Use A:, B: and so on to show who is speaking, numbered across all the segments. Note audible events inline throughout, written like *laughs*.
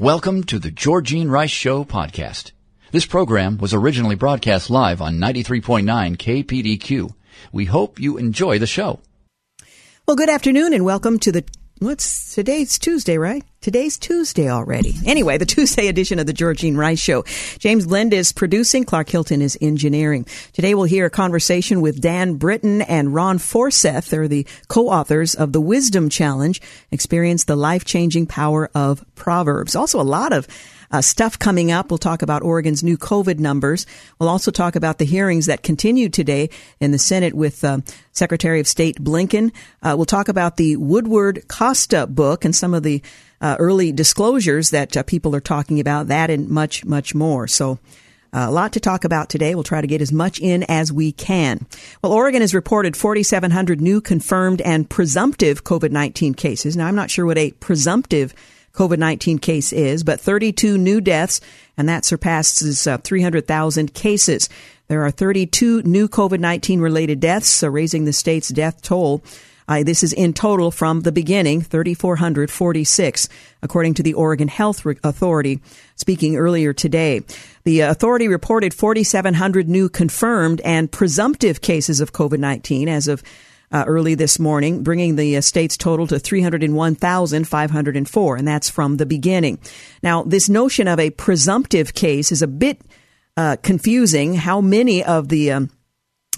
A: Welcome to the Georgene Rice Show podcast. This program was originally broadcast live on 93.9 KPDQ. We hope you enjoy the show.
B: Well, good afternoon and welcome to the What's today's Tuesday, right? Today's Tuesday already. Anyway, the *laughs* Tuesday edition of the Georgene Rice Show. James Blend is producing. Clark Hilton is engineering. Today we'll hear a conversation with Dan Britton and Ron Forseth. They're the co-authors of the Wisdom Challenge. Experience the life-changing power of Proverbs. Also a lot of uh, stuff coming up. We'll talk about Oregon's new COVID numbers. We'll also talk about the hearings that continue today in the Senate with uh, Secretary of State Blinken. Uh, we'll talk about the Woodward Costa book and some of the uh, early disclosures that uh, people are talking about, that and much, much more. So, uh, a lot to talk about today. We'll try to get as much in as we can. Well, Oregon has reported 4,700 new confirmed and presumptive COVID-19 cases. Now, I'm not sure what a presumptive COVID 19 case is, but 32 new deaths, and that surpasses uh, 300,000 cases. There are 32 new COVID 19 related deaths, so raising the state's death toll. Uh, this is in total from the beginning, 3,446, according to the Oregon Health Authority, speaking earlier today. The authority reported 4,700 new confirmed and presumptive cases of COVID 19 as of uh, early this morning, bringing the uh, state's total to 301,504, and that's from the beginning. Now, this notion of a presumptive case is a bit uh, confusing. How many of the um,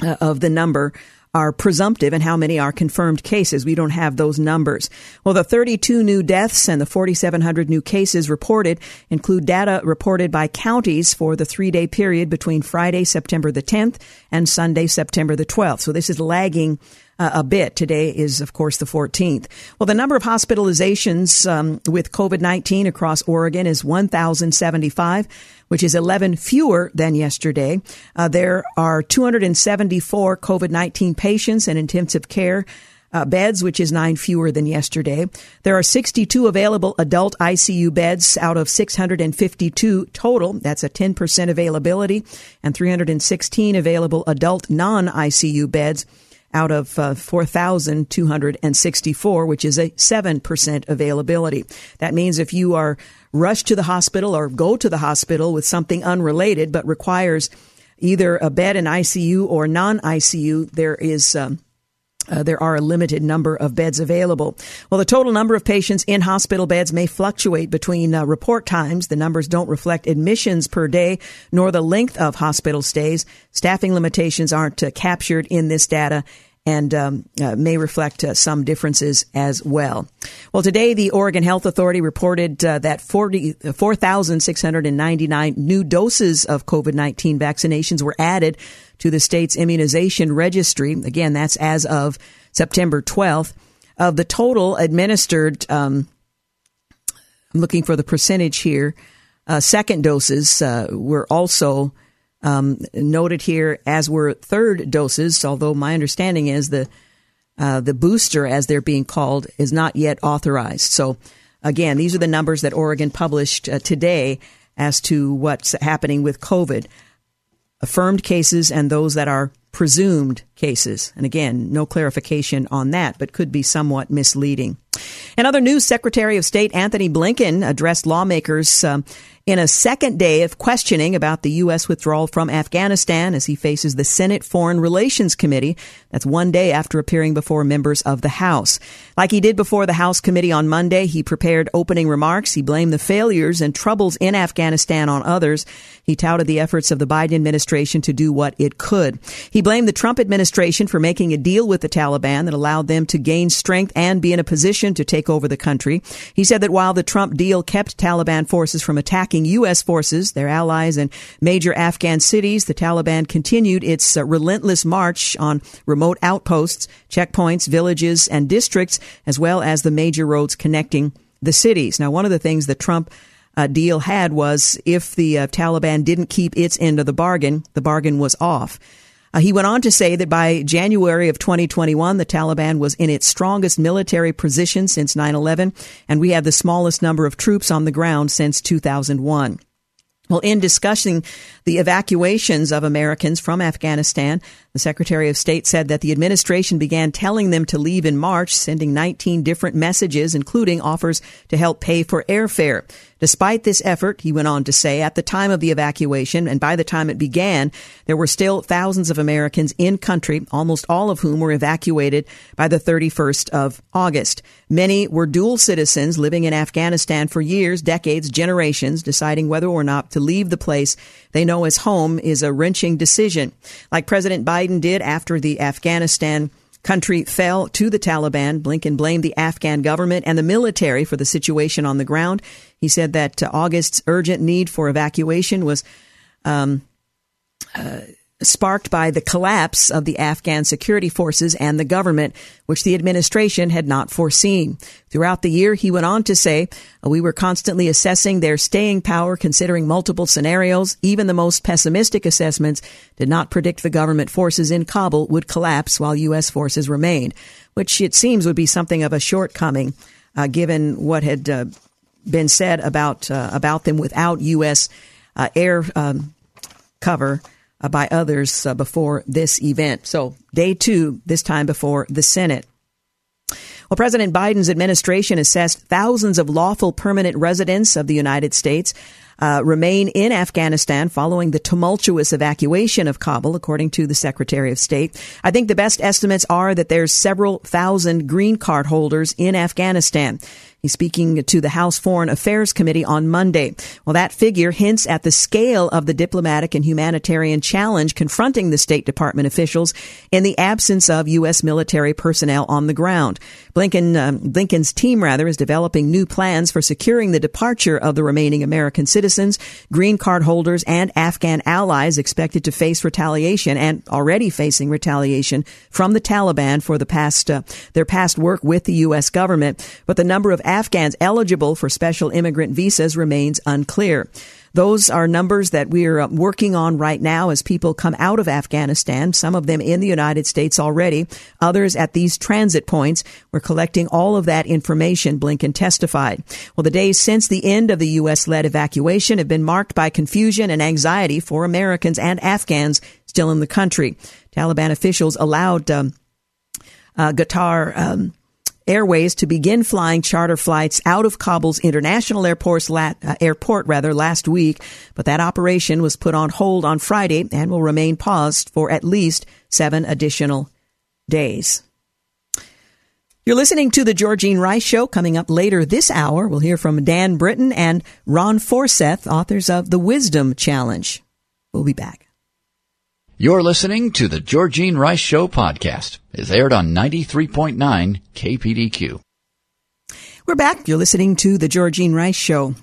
B: uh, of the number are presumptive and how many are confirmed cases. We don't have those numbers. Well, the 32 new deaths and the 4,700 new cases reported include data reported by counties for the three day period between Friday, September the 10th and Sunday, September the 12th. So this is lagging uh, a bit. Today is, of course, the 14th. Well, the number of hospitalizations um, with COVID 19 across Oregon is 1,075, which is 11 fewer than yesterday. Uh, there are 274 COVID 19 patients in intensive care. Uh, beds, which is nine fewer than yesterday. There are 62 available adult ICU beds out of 652 total. That's a 10% availability and 316 available adult non-ICU beds out of uh, 4,264, which is a 7% availability. That means if you are rushed to the hospital or go to the hospital with something unrelated but requires either a bed in ICU or non ICU, there is. Um, uh, there are a limited number of beds available. Well, the total number of patients in hospital beds may fluctuate between uh, report times. The numbers don't reflect admissions per day nor the length of hospital stays. Staffing limitations aren't uh, captured in this data and um, uh, may reflect uh, some differences as well. Well, today the Oregon Health Authority reported uh, that 4,699 new doses of COVID 19 vaccinations were added to the state's immunization registry. Again, that's as of September 12th. Of the total administered, um, I'm looking for the percentage here, uh, second doses uh, were also um, noted here, as were third doses, although my understanding is the uh, the booster, as they're being called, is not yet authorized. So, again, these are the numbers that Oregon published uh, today as to what's happening with COVID. Affirmed cases and those that are presumed cases. And again, no clarification on that, but could be somewhat misleading. In other news, Secretary of State Antony Blinken addressed lawmakers um, in a second day of questioning about the U.S. withdrawal from Afghanistan as he faces the Senate Foreign Relations Committee. That's one day after appearing before members of the House. Like he did before the House committee on Monday, he prepared opening remarks. He blamed the failures and troubles in Afghanistan on others. He touted the efforts of the Biden administration to do what it could. He blamed the Trump administration for making a deal with the Taliban that allowed them to gain strength and be in a position to take over the country. He said that while the Trump deal kept Taliban forces from attacking attacking U.S. forces, their allies, and major Afghan cities, the Taliban continued its uh, relentless march on remote outposts, checkpoints, villages, and districts, as well as the major roads connecting the cities. Now, one of the things that Trump uh, deal had was if the uh, Taliban didn't keep its end of the bargain, the bargain was off. Uh, he went on to say that by January of 2021, the Taliban was in its strongest military position since 9-11, and we had the smallest number of troops on the ground since 2001. Well, in discussing the evacuations of Americans from Afghanistan, the Secretary of State said that the administration began telling them to leave in March, sending 19 different messages, including offers to help pay for airfare. Despite this effort, he went on to say, at the time of the evacuation and by the time it began, there were still thousands of Americans in country, almost all of whom were evacuated by the 31st of August. Many were dual citizens living in Afghanistan for years, decades, generations, deciding whether or not to leave the place they know as home is a wrenching decision. Like President Biden did after the Afghanistan country fell to the Taliban. Blinken blamed the Afghan government and the military for the situation on the ground. He said that uh, August's urgent need for evacuation was um, uh, sparked by the collapse of the Afghan security forces and the government, which the administration had not foreseen. Throughout the year, he went on to say, we were constantly assessing their staying power, considering multiple scenarios. Even the most pessimistic assessments did not predict the government forces in Kabul would collapse while U.S. forces remained, which it seems would be something of a shortcoming, uh, given what had uh, been said about, uh, about them without U.S. Uh, air um, cover uh, by others uh, before this event. So, day two, this time before the Senate. Well, President Biden's administration assessed thousands of lawful permanent residents of the United States uh, remain in Afghanistan following the tumultuous evacuation of Kabul, according to the Secretary of State. I think the best estimates are that there's several thousand green card holders in Afghanistan. He's speaking to the House Foreign Affairs Committee on Monday. Well, that figure hints at the scale of the diplomatic and humanitarian challenge confronting the State Department officials in the absence of U.S. military personnel on the ground. Blinken, um, Blinken's team, rather, is developing new plans for securing the departure of the remaining American citizens, green card holders, and Afghan allies expected to face retaliation and already facing retaliation from the Taliban for the past uh, their past work with the U.S. government. But the number of Afghans eligible for special immigrant visas remains unclear. Those are numbers that we're uh, working on right now as people come out of Afghanistan, some of them in the United States already, others at these transit points. We're collecting all of that information, Blinken testified. Well, the days since the end of the U.S. led evacuation have been marked by confusion and anxiety for Americans and Afghans still in the country. Taliban officials allowed um, uh, Qatar um, Airways to begin flying charter flights out of Kabul's international airports, uh, airport rather last week, but that operation was put on hold on Friday and will remain paused for at least seven additional days. You're listening to the Georgene Rice Show. Coming up later this hour, we'll hear from Dan Britton and Ron Forseth, authors of The Wisdom Challenge. We'll be back.
A: You're listening to the Georgene Rice Show podcast. It's aired on 93.9 KPDQ.
B: We're back. You're listening to the Georgene Rice Show.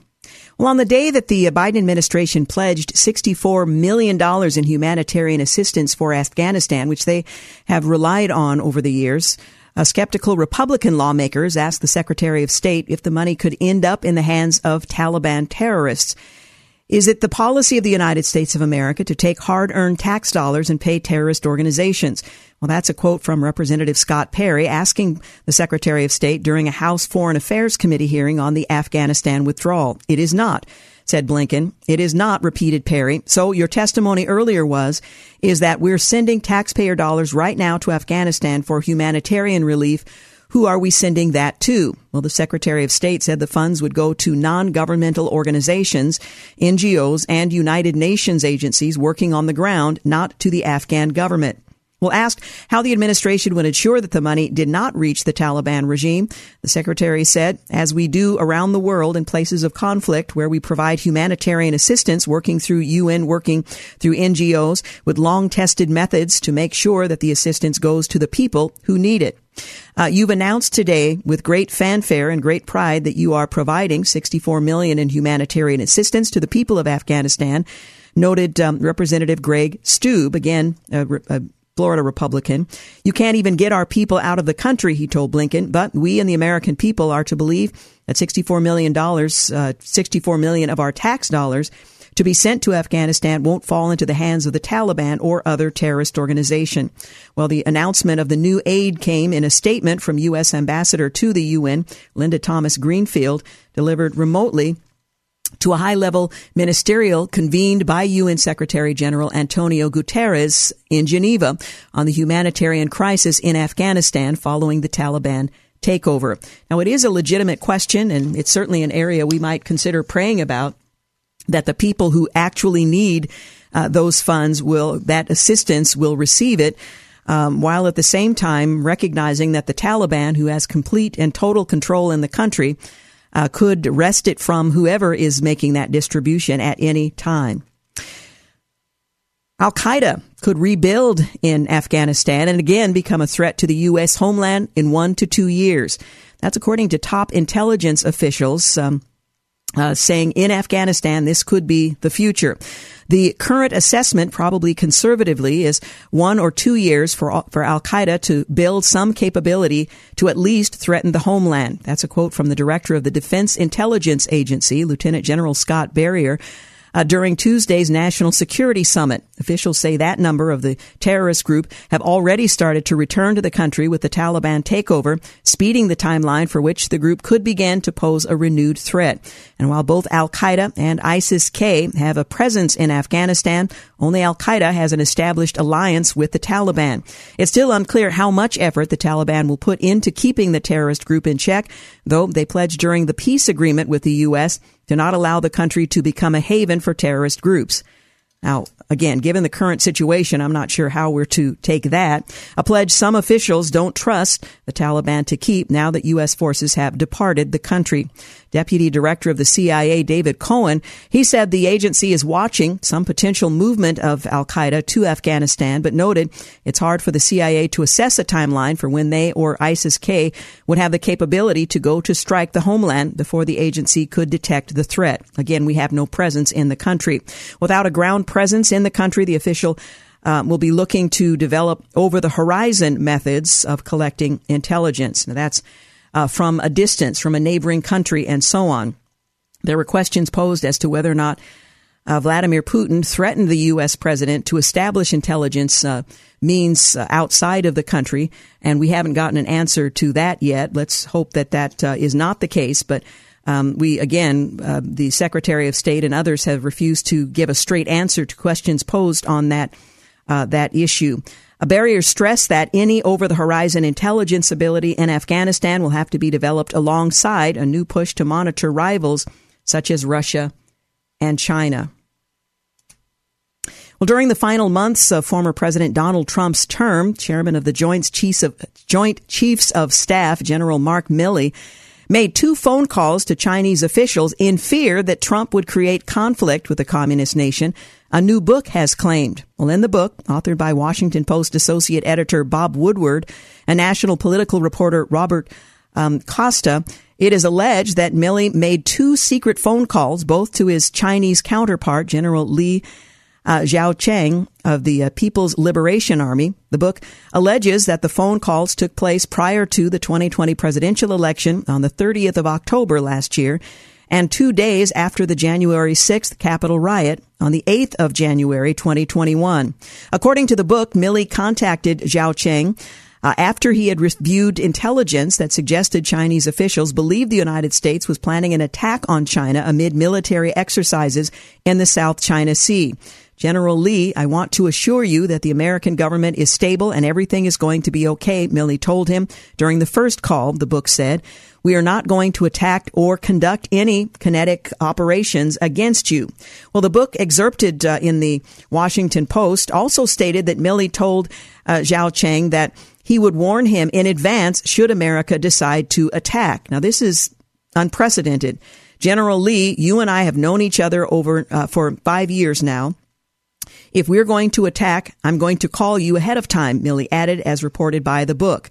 B: Well, on the day that the Biden administration pledged $64 million in humanitarian assistance for Afghanistan, which they have relied on over the years, skeptical Republican lawmakers asked the Secretary of State if the money could end up in the hands of Taliban terrorists. Is it the policy of the United States of America to take hard earned tax dollars and pay terrorist organizations? Well, that's a quote from Representative Scott Perry asking the Secretary of State during a House Foreign Affairs Committee hearing on the Afghanistan withdrawal. It is not, said Blinken. It is not, repeated Perry. So your testimony earlier was, is that we're sending taxpayer dollars right now to Afghanistan for humanitarian relief who are we sending that to? Well, the Secretary of State said the funds would go to non-governmental organizations, NGOs, and United Nations agencies working on the ground, not to the Afghan government. Well, asked how the administration would ensure that the money did not reach the Taliban regime, the secretary said, as we do around the world in places of conflict where we provide humanitarian assistance working through UN, working through NGOs with long tested methods to make sure that the assistance goes to the people who need it. Uh, you've announced today with great fanfare and great pride that you are providing 64 million in humanitarian assistance to the people of Afghanistan. Noted um, Representative Greg Steube, again, Florida Republican. You can't even get our people out of the country, he told Blinken, but we and the American people are to believe that $64 million, uh, 64 million of our tax dollars to be sent to Afghanistan won't fall into the hands of the Taliban or other terrorist organization. Well, the announcement of the new aid came in a statement from U.S. Ambassador to the UN, Linda Thomas Greenfield, delivered remotely to a high level ministerial convened by UN Secretary General Antonio Guterres in Geneva on the humanitarian crisis in Afghanistan following the Taliban takeover. Now, it is a legitimate question, and it's certainly an area we might consider praying about that the people who actually need uh, those funds will, that assistance will receive it. Um, while at the same time recognizing that the Taliban, who has complete and total control in the country, uh, could wrest it from whoever is making that distribution at any time. Al Qaeda could rebuild in Afghanistan and again become a threat to the U.S. homeland in one to two years. That's according to top intelligence officials. Um, uh, saying in Afghanistan, this could be the future. The current assessment, probably conservatively, is one or two years for, for Al Qaeda to build some capability to at least threaten the homeland. That's a quote from the director of the Defense Intelligence Agency, Lieutenant General Scott Berrier, uh, during Tuesday's National Security Summit. Officials say that number of the terrorist group have already started to return to the country with the Taliban takeover, speeding the timeline for which the group could begin to pose a renewed threat. And while both Al Qaeda and ISIS K have a presence in Afghanistan, only Al Qaeda has an established alliance with the Taliban. It's still unclear how much effort the Taliban will put into keeping the terrorist group in check, though they pledged during the peace agreement with the U.S. to not allow the country to become a haven for terrorist groups. Now, again, given the current situation, I'm not sure how we're to take that. A pledge some officials don't trust the Taliban to keep now that U.S. forces have departed the country. Deputy Director of the CIA, David Cohen, he said the agency is watching some potential movement of Al Qaeda to Afghanistan, but noted it's hard for the CIA to assess a timeline for when they or ISIS K would have the capability to go to strike the homeland before the agency could detect the threat. Again, we have no presence in the country. Without a ground presence in the country, the official um, will be looking to develop over the horizon methods of collecting intelligence. Now that's uh, from a distance, from a neighboring country, and so on. There were questions posed as to whether or not uh, Vladimir Putin threatened the U.S. president to establish intelligence uh, means uh, outside of the country, and we haven't gotten an answer to that yet. Let's hope that that uh, is not the case, but. Um, we again, uh, the Secretary of State and others have refused to give a straight answer to questions posed on that uh, that issue. A barrier stressed that any over the horizon intelligence ability in Afghanistan will have to be developed alongside a new push to monitor rivals such as Russia and China. Well, during the final months of former President Donald Trump's term, chairman of the Joint Chiefs of, Joint Chiefs of Staff, General Mark Milley, made two phone calls to Chinese officials in fear that Trump would create conflict with the communist nation a new book has claimed. Well, in the book, authored by Washington Post associate editor Bob Woodward and national political reporter Robert um, Costa, it is alleged that Milley made two secret phone calls, both to his Chinese counterpart, General Li uh, Xiaocheng of the uh, People's Liberation Army. The book alleges that the phone calls took place prior to the 2020 presidential election on the 30th of October last year and two days after the January 6th Capitol riot on the 8th of January 2021. According to the book, Milley contacted Xiaocheng uh, after he had reviewed intelligence that suggested Chinese officials believed the United States was planning an attack on China amid military exercises in the South China Sea. General Li, I want to assure you that the American government is stable and everything is going to be okay, Milley told him during the first call, the book said. We are not going to attack or conduct any kinetic operations against you. Well, the book excerpted uh, in the Washington Post also stated that Milley told uh, Xiaocheng that he would warn him in advance should America decide to attack. Now, this is unprecedented. General Li, you and I have known each other over uh, for five years now. If we're going to attack, I'm going to call you ahead of time, Milley added, as reported by the book.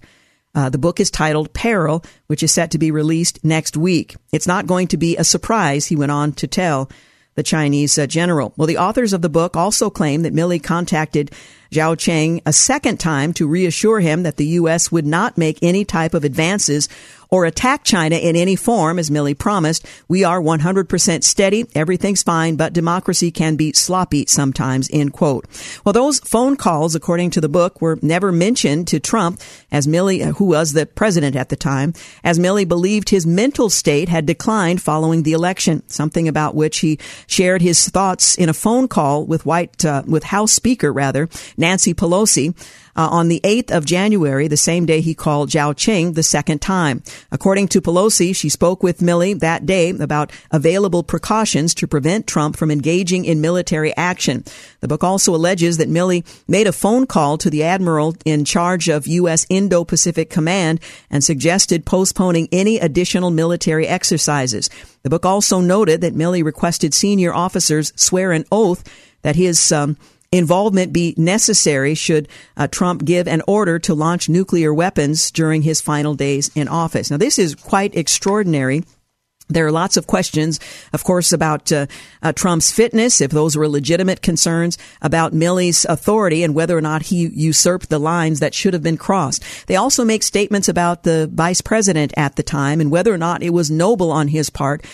B: Uh, the book is titled Peril, which is set to be released next week. It's not going to be a surprise, he went on to tell the Chinese uh, general. Well, the authors of the book also claim that Milley contacted Zhao Cheng a second time to reassure him that the U.S. would not make any type of advances or attack China in any form, as Milley promised. We are 100% steady. Everything's fine, but democracy can be sloppy sometimes, end quote. Well, those phone calls, according to the book, were never mentioned to Trump as Milley, uh, who was the president at the time, as Milley believed his mental state had declined following the election, something about which he shared his thoughts in a phone call with White, uh, with House Speaker, rather, Nancy Pelosi uh, on the 8th of January, the same day he called Zhao Cheng the second time. According to Pelosi, she spoke with Milley that day about available precautions to prevent Trump from engaging in military action. The book also alleges that Milley made a phone call to the admiral in charge of U.S. Indo-Pacific Command and suggested postponing any additional military exercises. The book also noted that Milley requested senior officers swear an oath that his um, involvement be necessary should uh, Trump give an order to launch nuclear weapons during his final days in office. Now, this is quite extraordinary. There are lots of questions, of course, about uh, uh, Trump's fitness, if those were legitimate concerns, about Milley's authority and whether or not he usurped the lines that should have been crossed. They also make statements about the vice president at the time and whether or not it was noble on his part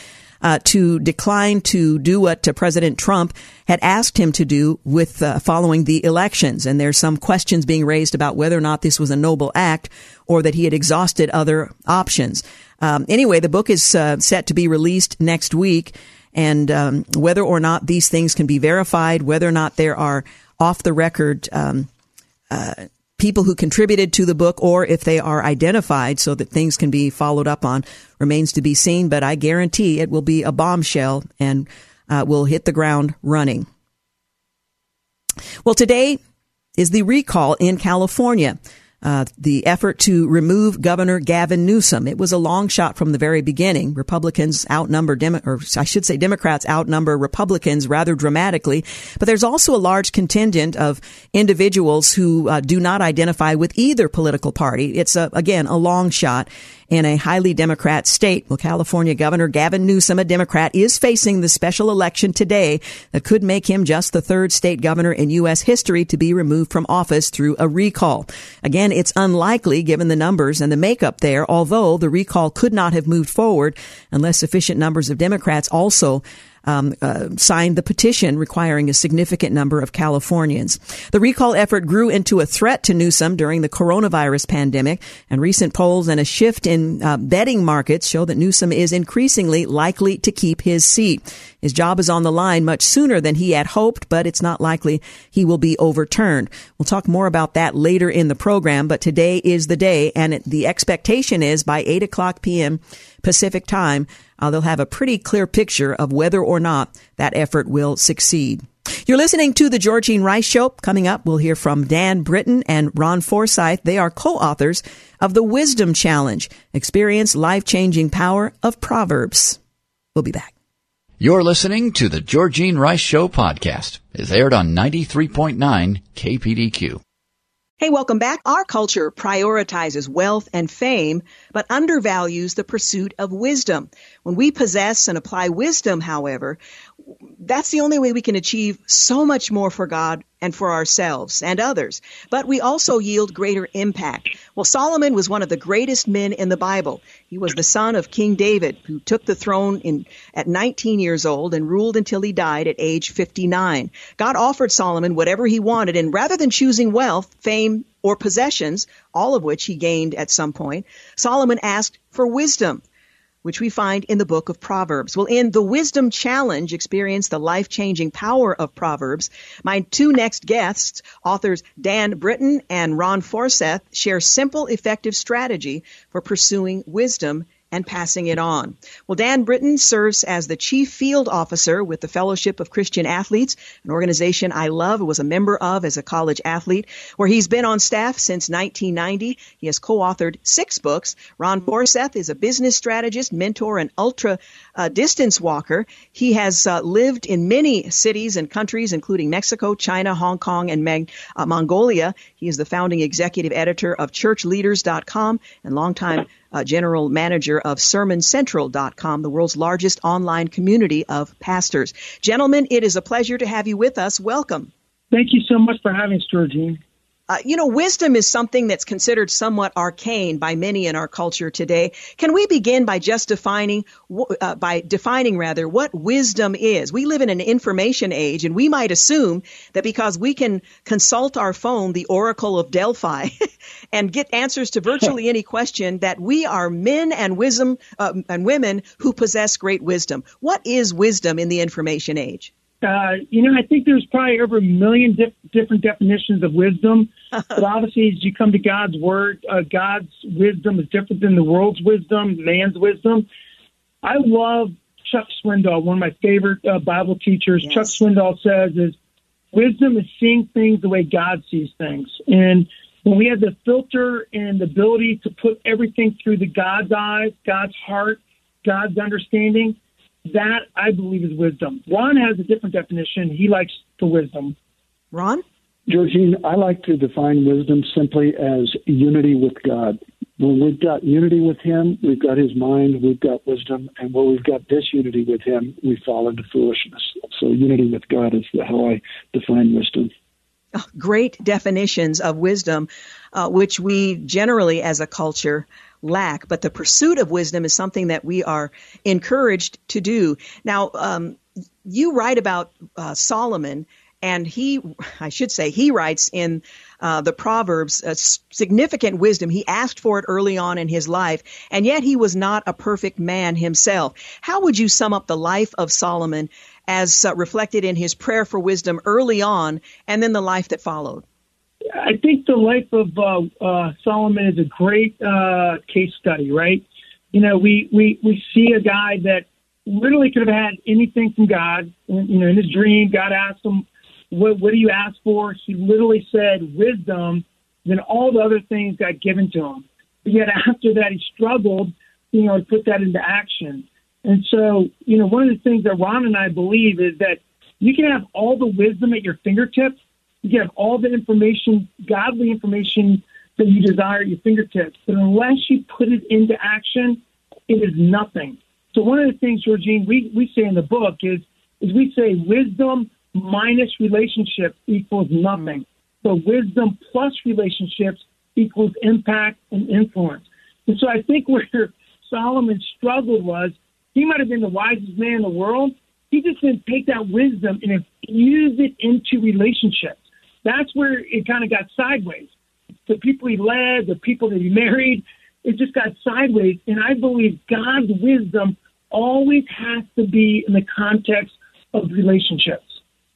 B: uh, to decline to do what uh, President Trump had asked him to do with uh, following the elections. And there's some questions being raised about whether or not this was a noble act or that he had exhausted other options. Um, anyway, the book is uh, set to be released next week. And um, whether or not these things can be verified, whether or not there are off the record um, uh, people who contributed to the book or if they are identified so that things can be followed up on remains to be seen, but I guarantee it will be a bombshell and uh, will hit the ground running. Well, today is the recall in California uh, the effort to remove Governor Gavin Newsom. It was a long shot from the very beginning. Republicans outnumber, Demo- or I should say Democrats outnumber Republicans rather dramatically. But there's also a large contingent of individuals who uh, do not identify with either political party. It's, a, again, a long shot in a highly Democrat state. Well, California Governor Gavin Newsom, a Democrat, is facing the special election today that could make him just the third state governor in U.S. history to be removed from office through a recall. Again, it's unlikely given the numbers and the makeup there, although the recall could not have moved forward unless sufficient numbers of Democrats also um, uh, signed the petition requiring a significant number of Californians. The recall effort grew into a threat to Newsom during the coronavirus pandemic, and recent polls and a shift in uh, betting markets show that Newsom is increasingly likely to keep his seat. His job is on the line much sooner than he had hoped, but it's not likely he will be overturned. We'll talk more about that later in the program, but today is the day, and the expectation is by 8 o'clock p.m. Pacific time, uh, they'll have a pretty clear picture of whether or not that effort will succeed. You're listening to the Georgene Rice Show. Coming up, we'll hear from Dan Britton and Ron Forseth. They are co-authors of the Wisdom Challenge, Experience Life-Changing Power of Proverbs. We'll be back.
A: You're listening to the Georgene Rice Show podcast. It's aired on 93.9 KPDQ.
B: Hey, welcome back. Our culture prioritizes wealth and fame, but undervalues the pursuit of wisdom. When we possess and apply wisdom, however, that's the only way we can achieve so much more for God and for ourselves and others. But we also yield greater impact. Well, Solomon was one of the greatest men in the Bible. He was the son of King David, who took the throne in, at 19 years old and ruled until he died at age 59. God offered Solomon whatever he wanted, and rather than choosing wealth, fame, or possessions, all of which he gained at some point, Solomon asked for wisdom which we find in the book of Proverbs. Well, in the Wisdom Challenge, experience the life-changing power of Proverbs. My two next guests, authors Dan Britton and Ron Forseth, share simple, effective strategy for pursuing wisdom and passing it on. Well, Dan Britton serves as the Chief Field Officer with the Fellowship of Christian Athletes, an organization I love was a member of as a college athlete, where he's been on staff since 1990. He has co-authored six books. Ron Forseth is a business strategist, mentor, and ultra uh, distance walker. He has uh, lived in many cities and countries, including Mexico, China, Hong Kong, and uh, Mongolia. He is the founding executive editor of ChurchLeaders.com and longtime uh, general manager of SermonCentral.com, the world's largest online community of pastors. Gentlemen, it is a pleasure to have you with us. Welcome.
C: Thank you so much for having us, Georgene.
B: Uh, you know, wisdom is something that's considered somewhat arcane by many in our culture today. Can we begin by just defining, uh, by defining rather, what wisdom is? We live in an information age, and we might assume that because we can consult our phone, the Oracle of Delphi, *laughs* and get answers to virtually *laughs* any question, that we are men and wisdom uh, and women who possess great wisdom. What is wisdom in the information age?
C: Uh, you know, I think there's probably over a million dif- different definitions of wisdom. *laughs* but obviously, as you come to God's word, uh, God's wisdom is different than the world's wisdom, man's wisdom. I love Chuck Swindoll, one of my favorite uh, Bible teachers. Yes. Chuck Swindoll says is wisdom is seeing things the way God sees things. And when we have the filter and the ability to put everything through the God's eyes, God's heart, God's understanding, that I believe is wisdom. Ron has a different definition. He likes the wisdom.
B: Ron?
D: Georgene, I like to define wisdom simply as unity with God. When we've got unity with Him, we've got His mind, we've got wisdom, and when we've got disunity with Him, we fall into foolishness. So, unity with God is how I define wisdom.
B: Oh, great definitions of wisdom, uh, which we generally as a culture lack, but the pursuit of wisdom is something that we are encouraged to do. Now, um, you write about uh, Solomon, and he, I should say, he writes in uh, the Proverbs uh, significant wisdom. He asked for it early on in his life, and yet he was not a perfect man himself. How would you sum up the life of Solomon as uh, reflected in his prayer for wisdom early on, and then the life that followed?
C: I think the life of uh, uh, Solomon is a great uh, case study, right? You know, we, we, we see a guy that literally could have had anything from God. You know, in his dream, God asked him, what, what do you ask for? He literally said wisdom, then all the other things got given to him. But yet after that, he struggled, you know, to put that into action. And so, you know, one of the things that Ron and I believe is that you can have all the wisdom at your fingertips, you have all the information, godly information that you desire at your fingertips. But unless you put it into action, it is nothing. So one of the things, Georgene, we, we say in the book is, is we say wisdom minus relationship equals nothing. Mm. So wisdom plus relationships equals impact and influence. And so I think *laughs* where Solomon struggled was he might have been the wisest man in the world. He just didn't take that wisdom and infuse it into relationships that's where it kind of got sideways. The people he led, the people that he married, it just got sideways. And I believe God's wisdom always has to be in the context of relationships.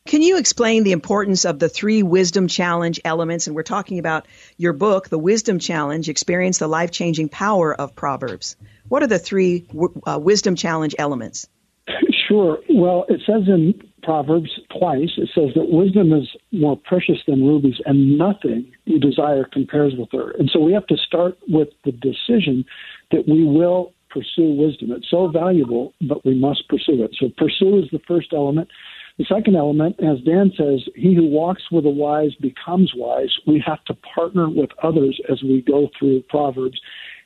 B: Can you explain the importance of the three wisdom challenge elements? And we're talking about your book, The Wisdom Challenge Experience the Life Changing Power of Proverbs. What are the three uh, wisdom challenge elements? *laughs*
D: Sure. Well, it says in Proverbs twice, it says that wisdom is more precious than rubies, and nothing you desire compares with her. And so we have to start with the decision that we will pursue wisdom. It's so valuable, but we must pursue it. So pursue is the first element. The second element, as Dan says, he who walks with the wise becomes wise. We have to partner with others as we go through Proverbs.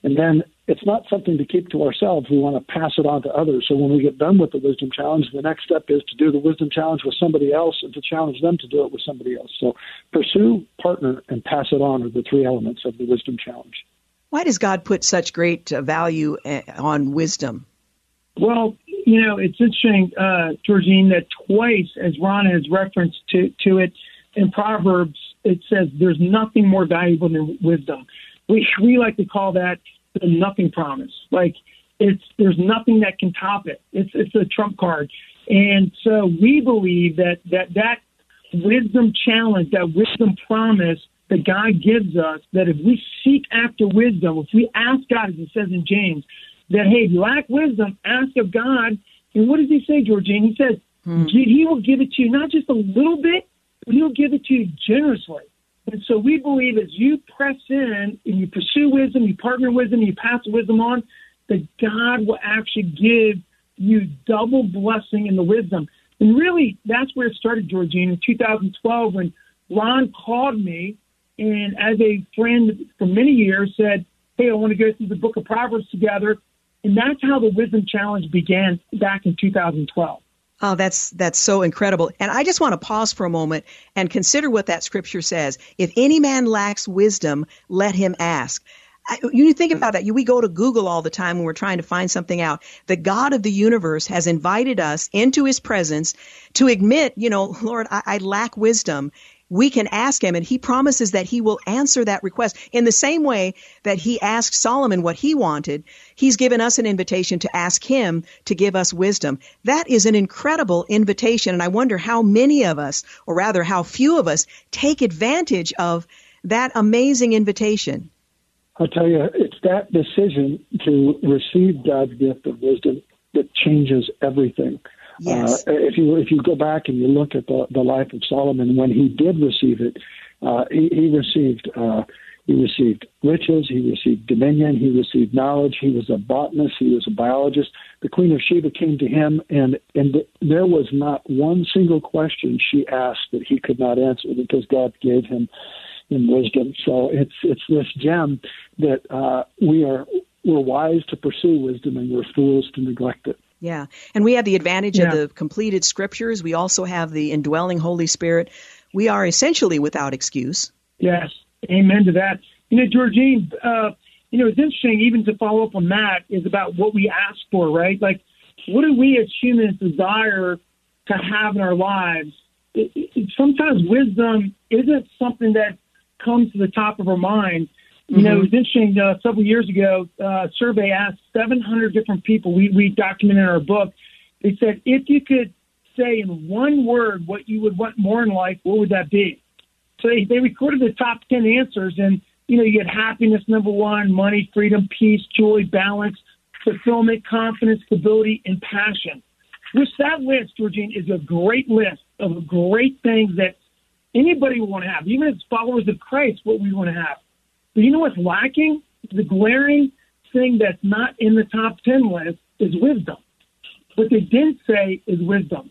D: And then it's not something to keep to ourselves. We want to pass it on to others. So when we get done with the wisdom challenge, the next step is to do the wisdom challenge with somebody else and to challenge them to do it with somebody else. So pursue, partner, and pass it on are the three elements of the wisdom challenge.
B: Why does God put such great uh, value uh, on wisdom?
C: Well, you know, it's interesting, uh, Georgene, that twice, as Ron has referenced to, to it in Proverbs, it says there's nothing more valuable than wisdom. We, we like to call that the nothing promise. Like it's there's nothing that can top it. It's it's a trump card. And so we believe that that that wisdom challenge, that wisdom promise that God gives us, that if we seek after wisdom, if we ask God, as it says in James, that hey, if you lack wisdom, ask of God. And what does He say, Georgene? He says hmm. He will give it to you, not just a little bit, but He'll give it to you generously. And so we believe as you press in and you pursue wisdom, you partner wisdom, you pass wisdom on, that God will actually give you double blessing in the wisdom. And really, that's where it started, Georgene, in 2012 when Ron called me and as a friend for many years said, Hey, I want to go through the book of Proverbs together. And that's how the Wisdom Challenge began back in 2012.
B: Oh, that's that's so incredible. And I just want to pause for a moment and consider what that scripture says. If any man lacks wisdom, let him ask. I, you think about that. We go to Google all the time when we're trying to find something out. The God of the universe has invited us into his presence to admit, you know, Lord, I, I lack wisdom we can ask him and he promises that he will answer that request in the same way that he asked Solomon what he wanted. He's given us an invitation to ask him to give us wisdom. That is an incredible invitation. And I wonder how many of us, or rather how few of us, take advantage of that amazing invitation.
D: I'll tell you, it's that decision to receive God's gift of wisdom that changes everything.
B: Yes.
D: Uh, if you if you go back and you look at the the life of Solomon when he did receive it, uh, he, he received uh, he received riches, he received dominion, he received knowledge. He was a botanist, he was a biologist. The Queen of Sheba came to him, and and there was not one single question she asked that he could not answer because God gave him in wisdom. So it's it's this gem that uh, we are we're wise to pursue wisdom and we're fools to neglect it.
B: Yeah. And we have the advantage
C: Yeah.
B: of the completed scriptures. We also have the indwelling Holy Spirit. We are essentially without excuse.
C: Yes, amen to that. You know, Georgene, uh, you know, it's interesting, even to follow up on that, is about what we ask for, right? Like, what do we as humans desire to have in our lives? It, it, sometimes wisdom isn't something that comes to the top of our mind. You know, it was interesting. Uh, several years ago, uh, a survey asked 700 different people. We we documented in our book. They said, if you could say in one word what you would want more in life, what would that be? So they, they recorded the top 10 answers, and you know, you had happiness, number one, money, freedom, peace, joy, balance, fulfillment, confidence, stability, and passion. Which that list, Georgene, is a great list of great things that anybody would want to have, even as followers of Christ, what we want to have. But you know what's lacking? The glaring thing that's not in the top 10 list is wisdom. What they didn't say is wisdom.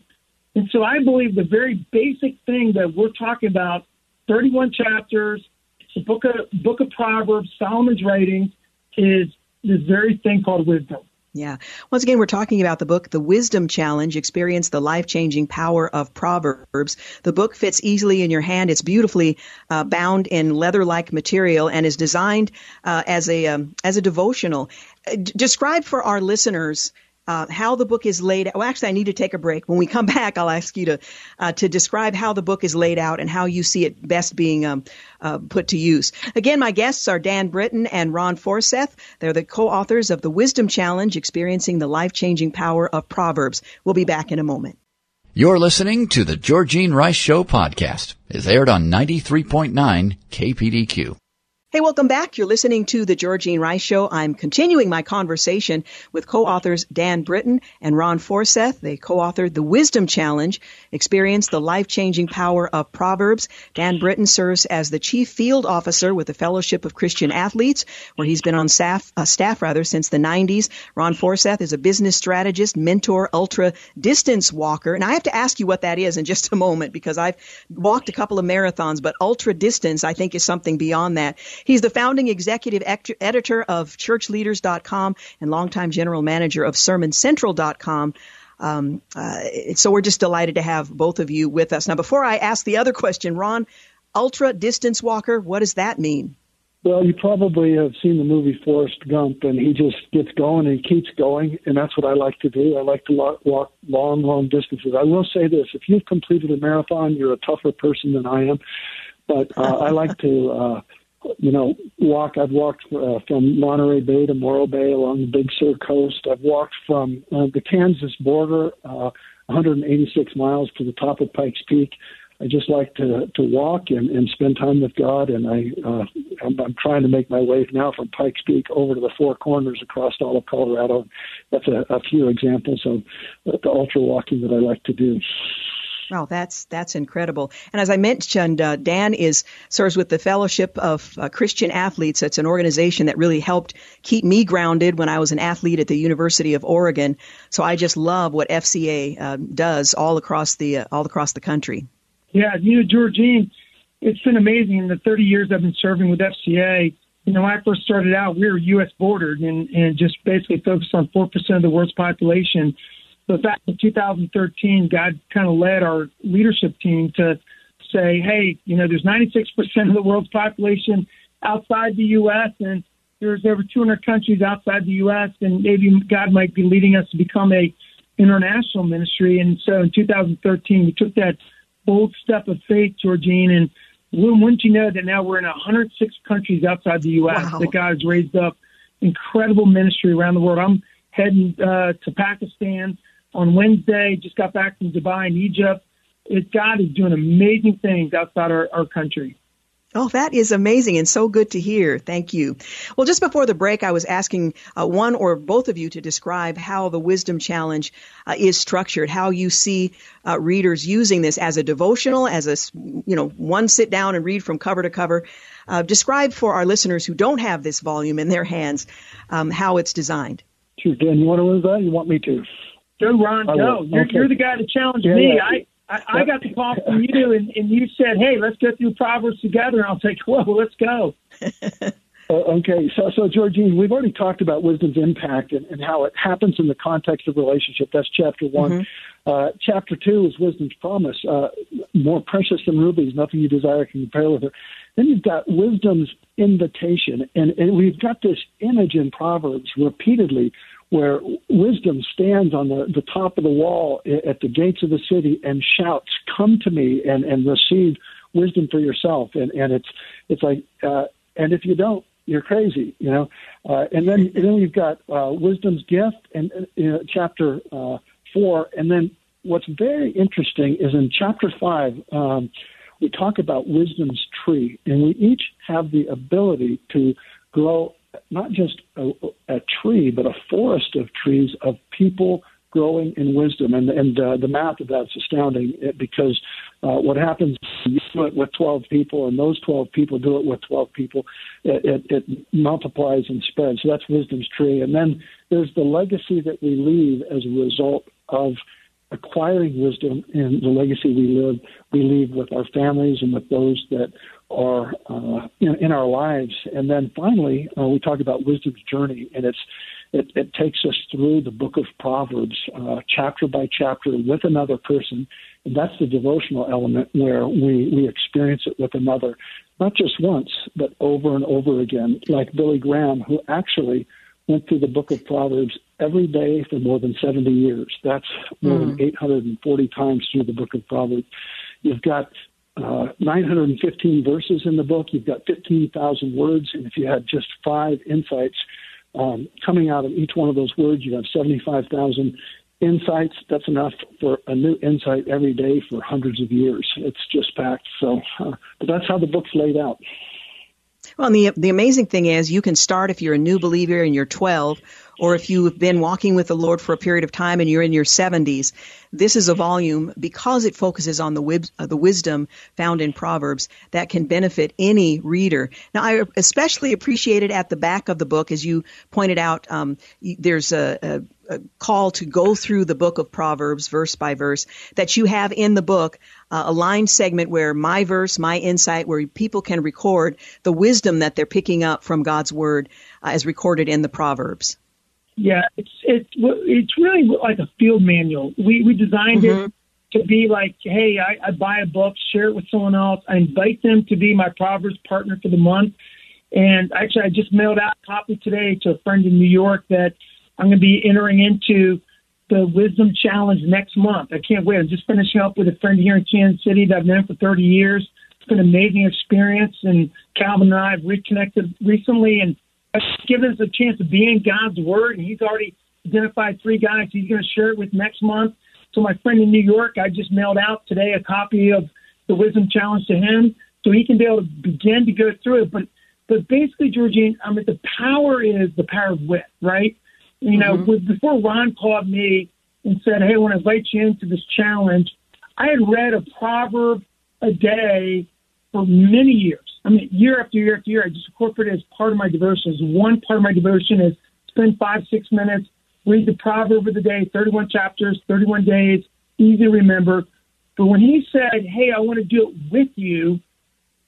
C: And so I believe the very basic thing that we're talking about, 31 chapters, the book of, book of Proverbs, Solomon's writings, is this very thing called wisdom.
B: Yeah. Once again, we're talking about the book, The Wisdom Challenge, Experience the Life Changing Power of Proverbs. The book fits easily in your hand. It's beautifully uh, bound in leather like material and is designed uh, as, a, um, as a devotional. Uh, describe for our listeners uh, how the book is laid out. Well, actually, I need to take a break. When we come *laughs* back, I'll ask you to uh, to describe how the book is laid out and how you see it best being um, uh, put to use. Again, my guests are Dan Britton and Ron Forseth. They're the co-authors of the Wisdom Challenge: Experiencing the Life-Changing Power of Proverbs. We'll be back in a moment.
A: You're listening to the Georgene Rice Show podcast. It's aired on 93.9 KPDQ.
B: Hey, welcome back. You're listening to the Georgene Rice Show. I'm continuing my conversation with co-authors Dan Britton and Ron Forseth. They co-authored The Wisdom Challenge, Experience the Life-Changing Power of Proverbs. Dan Britton serves as the Chief Field Officer with the Fellowship of Christian Athletes, where he's been on staff, uh, staff rather, since the 90s. Ron Forseth is a business strategist, mentor, ultra distance walker. And I have to ask you what that is in just a moment because I've walked a couple of marathons, but ultra distance I think is something beyond that. He's the founding executive editor of churchleaders.com and longtime general manager of sermoncentral.com. Um, uh, so we're just delighted to have both of you with us. Now, before I ask the other question, Ron, ultra distance walker, what does that mean?
D: Well, you probably have seen the movie Forrest Gump, and he just gets going and he keeps going, and that's what I like to do. I like to walk, walk long, long distances. I will say this: if you've completed a marathon, you're a tougher person than I am. But uh, I like to, uh, you know, walk. I've walked uh, from Monterey Bay to Morro Bay along the Big Sur coast. I've walked from uh, the Kansas border, uh, 186 miles to the top of Pikes Peak. I just like to to walk and, and spend time with God, and I uh, I'm, I'm trying to make my way now from Pikes Peak over to the Four Corners across all of Colorado. That's a, a few examples of the ultra walking that I like to do.
B: Wow, that's that's incredible. And as I mentioned, uh, Dan is serves with the Fellowship of uh, Christian Athletes. It's an organization that really helped keep me grounded when I was an athlete at the University of Oregon. So I just love what FCA uh, does all across the uh, all across the country.
C: Yeah, you know, Georgene, it's been amazing in the 30 years I've been serving with FCA. You know, when I first started out, we were U.S. bordered and, and just basically focused on 4% of the world's population. The fact in 2013, God kind of led our leadership team to say, hey, you know, there's 96% of the world's population outside the U.S. and there's over 200 countries outside the U.S. and maybe God might be leading us to become a international ministry. And so in 2013, we took that bold step of faith, Georgene, and wouldn't you know that now we're in 106 countries outside the U.S. Wow. that God has raised up incredible ministry around the world. I'm heading uh, to Pakistan on Wednesday. Just got back from Dubai and Egypt. It, God is doing amazing things outside our, our country.
B: Oh, that is amazing and so good to hear. Thank you. Well, just before the break, I was asking uh, one or both of you to describe how the Wisdom Challenge uh, is structured, how you see uh, readers using this as a devotional, as a, you know, one sit down and read from cover to cover. Uh, describe for our listeners who don't have this volume in their hands um, how it's designed.
D: Sure, Dan, you want to answer that? You want me to?
C: Go, Ron, go. You're, okay. you're, the guy to challenge yeah, me. Yeah. I, I, I got the call from you, and, and you said, "Hey, let's go through Proverbs together." And I'll say, "Well, let's go."
D: Uh, *laughs* okay, so so Georgene, we've already talked about wisdom's impact and, and how it happens in the context of relationship. That's chapter one. Mm-hmm. Uh, chapter two is wisdom's promise. Uh, more precious than rubies, nothing you desire can compare with her. Then you've got wisdom's invitation, and, and we've got this image in Proverbs repeatedly where wisdom stands on the, the top of the wall at the gates of the city and shouts, "Come to me and, and receive wisdom for yourself." And and it's it's like, uh, and if you don't, you're crazy, you know. Uh, and then and then we've got uh, wisdom's gift and uh, chapter uh, four, and then what's very interesting is in chapter five. Um, we talk about wisdom's tree, and we each have the ability to grow not just a, a tree, but a forest of trees of people growing in wisdom. And, and uh, the math of that's astounding eh, because uh, what happens you do it with 12 people, and those 12 people do it with 12 people, it, it, it multiplies and spreads. So that's wisdom's tree. And then there's the legacy that we leave as a result of acquiring wisdom and the legacy we live we leave with our families and with those that are uh, in, our lives. And then finally, uh, we talk about wisdom's journey, and it's it, it takes us through the book of Proverbs, uh, chapter by chapter, with another person, and that's the devotional element where we we experience it with another, not just once, but over and over again, like Billy Graham, who actually went through the book of Proverbs every day for more than 70 years. That's more mm. than 840 times through the book of Proverbs. You've got uh, 915 verses in the book. You've got 15,000 words, and if you had just five insights um, coming out of each one of those words, you have 75,000 insights. That's enough for a new insight every day for hundreds of years. It's just packed. So, uh, but that's how the book's laid out.
B: Well, the the amazing thing is, you can start if you're a new believer and you're 12, or if you've been walking with the Lord for a period of time and you're in your 70s. This is a volume because it focuses on the, uh, the wisdom found in Proverbs that can benefit any reader. Now, I especially appreciated at the back of the book, as you pointed out, um, there's a, a a call to go through the book of Proverbs verse by verse that you have in the book uh, a line segment where my verse, my insight, where people can record the wisdom that they're picking up from God's word uh, as recorded in the Proverbs.
C: Yeah, it's it's it's really like a field manual. We we designed mm-hmm. it to be like, hey, I, I buy a book, share it with someone else. I invite them to be my Proverbs partner for the month. And actually, I just mailed out a copy today to a friend in New York that I'm going to be entering into the Wisdom Challenge next month. I can't wait. I'm just finishing up with a friend here in Kansas City that I've known for 30 years. It's been an amazing experience, and Calvin and I have reconnected recently, and given us a chance to be in God's Word. And he's already identified three guys he's going to share it with next month. So my friend in New York, I just mailed out today a copy of the Wisdom Challenge to him, so he can be able to begin to go through it. But but basically, Georgene, I mean, the power is the power of wit, right? You know, mm-hmm. before Ron called me and said, "Hey, I want to invite you into this challenge," I had read a proverb a day for many years. I mean, year after year after year, I just incorporated it as part of my devotion. As one part of my devotion is spend five, six minutes, read the proverb of the day, 31 chapters, 31 days, easy to remember. But when he said, Hey, I want to do it with you,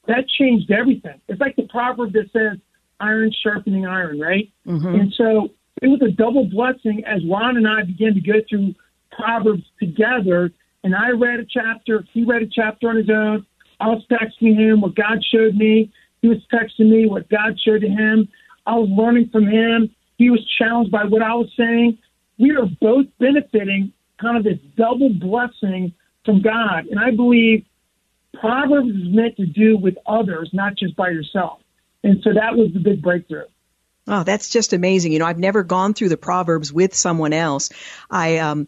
C: that changed everything. It's like the proverb that says, iron sharpening iron, right? Mm-hmm. And so it was a double blessing as Ron and I began to go through Proverbs together. And I read a chapter, he read a chapter on his own. I was texting him what God showed me. He was texting me what God showed to him. I was learning from him. He was challenged by what I was saying. We are both benefiting kind of this double blessing from God. And I believe Proverbs is meant to do with others, not just by yourself. And so that was the big breakthrough.
B: Oh, that's just amazing. You know, I've never gone through the Proverbs with someone else. I, um,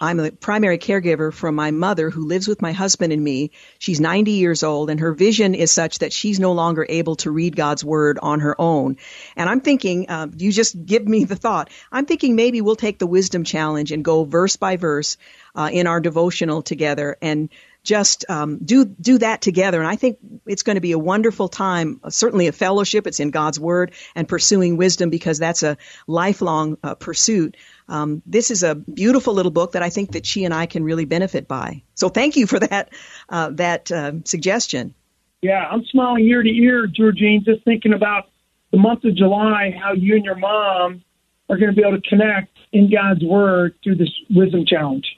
B: I'm a primary caregiver for my mother who lives with my husband and me. She's 90 years old and her vision is such that she's no longer able to read God's word on her own. And I'm thinking, uh, you just give me the thought. I'm thinking maybe we'll take the wisdom challenge and go verse by verse uh, in our devotional together and just um, do do that together. And I think it's going to be a wonderful time. Uh, certainly, a fellowship. It's in God's Word and pursuing wisdom because that's a lifelong uh, pursuit. Um, this is a beautiful little book that I think that she and I can really benefit by. So, thank you for that uh, that uh, suggestion.
C: Yeah, I'm smiling ear to ear, Georgene, just thinking about the month of July, how you and your mom are going to be able to connect in God's Word through this wisdom challenge.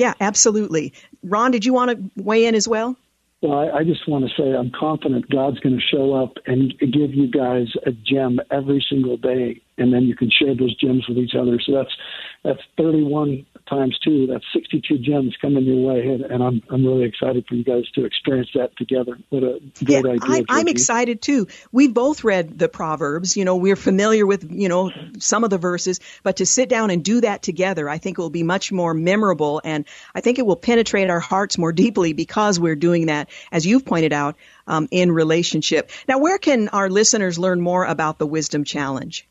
B: Yeah, absolutely. Ron, did you want to weigh in as well?
D: Well, I, I just want to say I'm confident God's going to show up and give you guys a gem every single day, and then you can share those gems with each other. So that's that's 31 times two. That's 62 gems coming your way, and, and I'm I'm really excited for you guys to experience that together. What a great
B: yeah,
D: idea!
B: I, I'm excited too. We've both read the Proverbs. You know, we're familiar with you know some of the verses, but to sit down and do that together, I think it will be much more memorable, and I think it will penetrate our hearts more deeply because we're doing that, as you've pointed out, um, in relationship. Now, where can our listeners learn more about the Wisdom Challenge?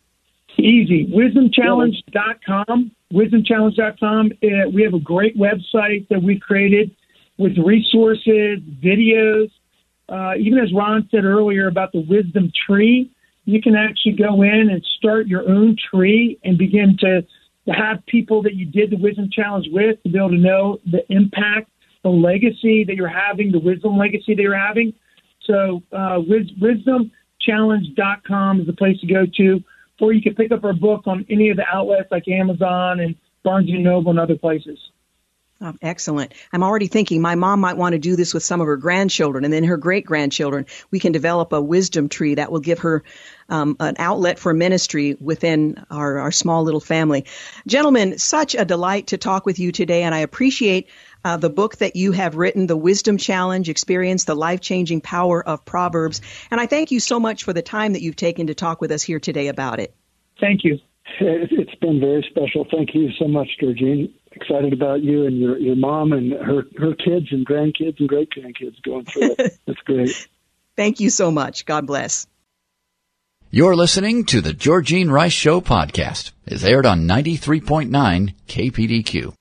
C: Easy. WisdomChallenge.com. WisdomChallenge.com. Uh, we have a great website that we created with resources, videos. Uh, even as Ron said earlier about the wisdom tree, you can actually go in and start your own tree and begin to, to have people that you did the wisdom challenge with to be able to know the impact, the legacy that you're having, the wisdom legacy that you're having. So, uh, wisdomchallenge.com is the place to go to or you can pick up our book on any of the outlets like Amazon and Barnes and Noble and other places.
B: Oh, excellent. I'm already thinking my mom might want to do this with some of her grandchildren and then her great grandchildren. We can develop a wisdom tree that will give her um, an outlet for ministry within our, our small little family. Gentlemen, such a delight to talk with you today, and I appreciate uh, the book that you have written, The Wisdom Challenge, Experience the Life Changing Power of Proverbs. And I thank you so much for the time that you've taken to talk with us here today about it.
C: Thank you.
D: It's been very special. Thank you so much, Georgene. Excited about you and your, your mom and her, her kids and grandkids and great grandkids going through it. *laughs* That's great.
B: Thank you so much. God bless.
A: You're listening to the Georgene Rice Show podcast. It's aired on 93.9 KPDQ.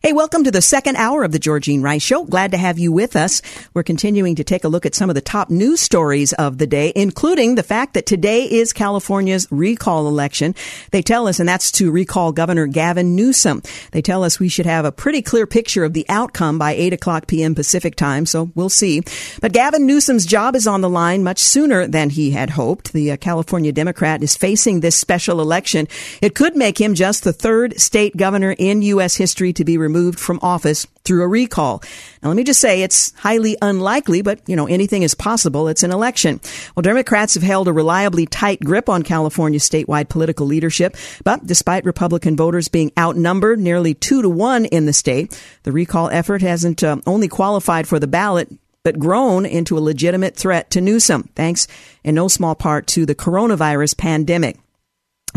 B: Hey, welcome to the second hour of the Georgene Rice Show. Glad to have you with us. We're continuing to take a look at some of the top news stories of the day, including the fact that today is California's recall election. They tell us, and that's to recall Governor Gavin Newsom. They tell us we should have a pretty clear picture of the outcome by 8 o'clock p.m. Pacific time, so we'll see. But Gavin Newsom's job is on the line much sooner than he had hoped. The uh, California Democrat is facing this special election. It could make him just the third state governor in U.S. history to be removed from office through a recall. Now, let me just say it's highly unlikely, but you know, anything is possible. It's an election. Well, Democrats have held a reliably tight grip on California's statewide political leadership, but despite Republican voters being outnumbered nearly two to one in the state, the recall effort hasn't uh, only qualified for the ballot, but grown into a legitimate threat to Newsom, thanks in no small part to the coronavirus pandemic.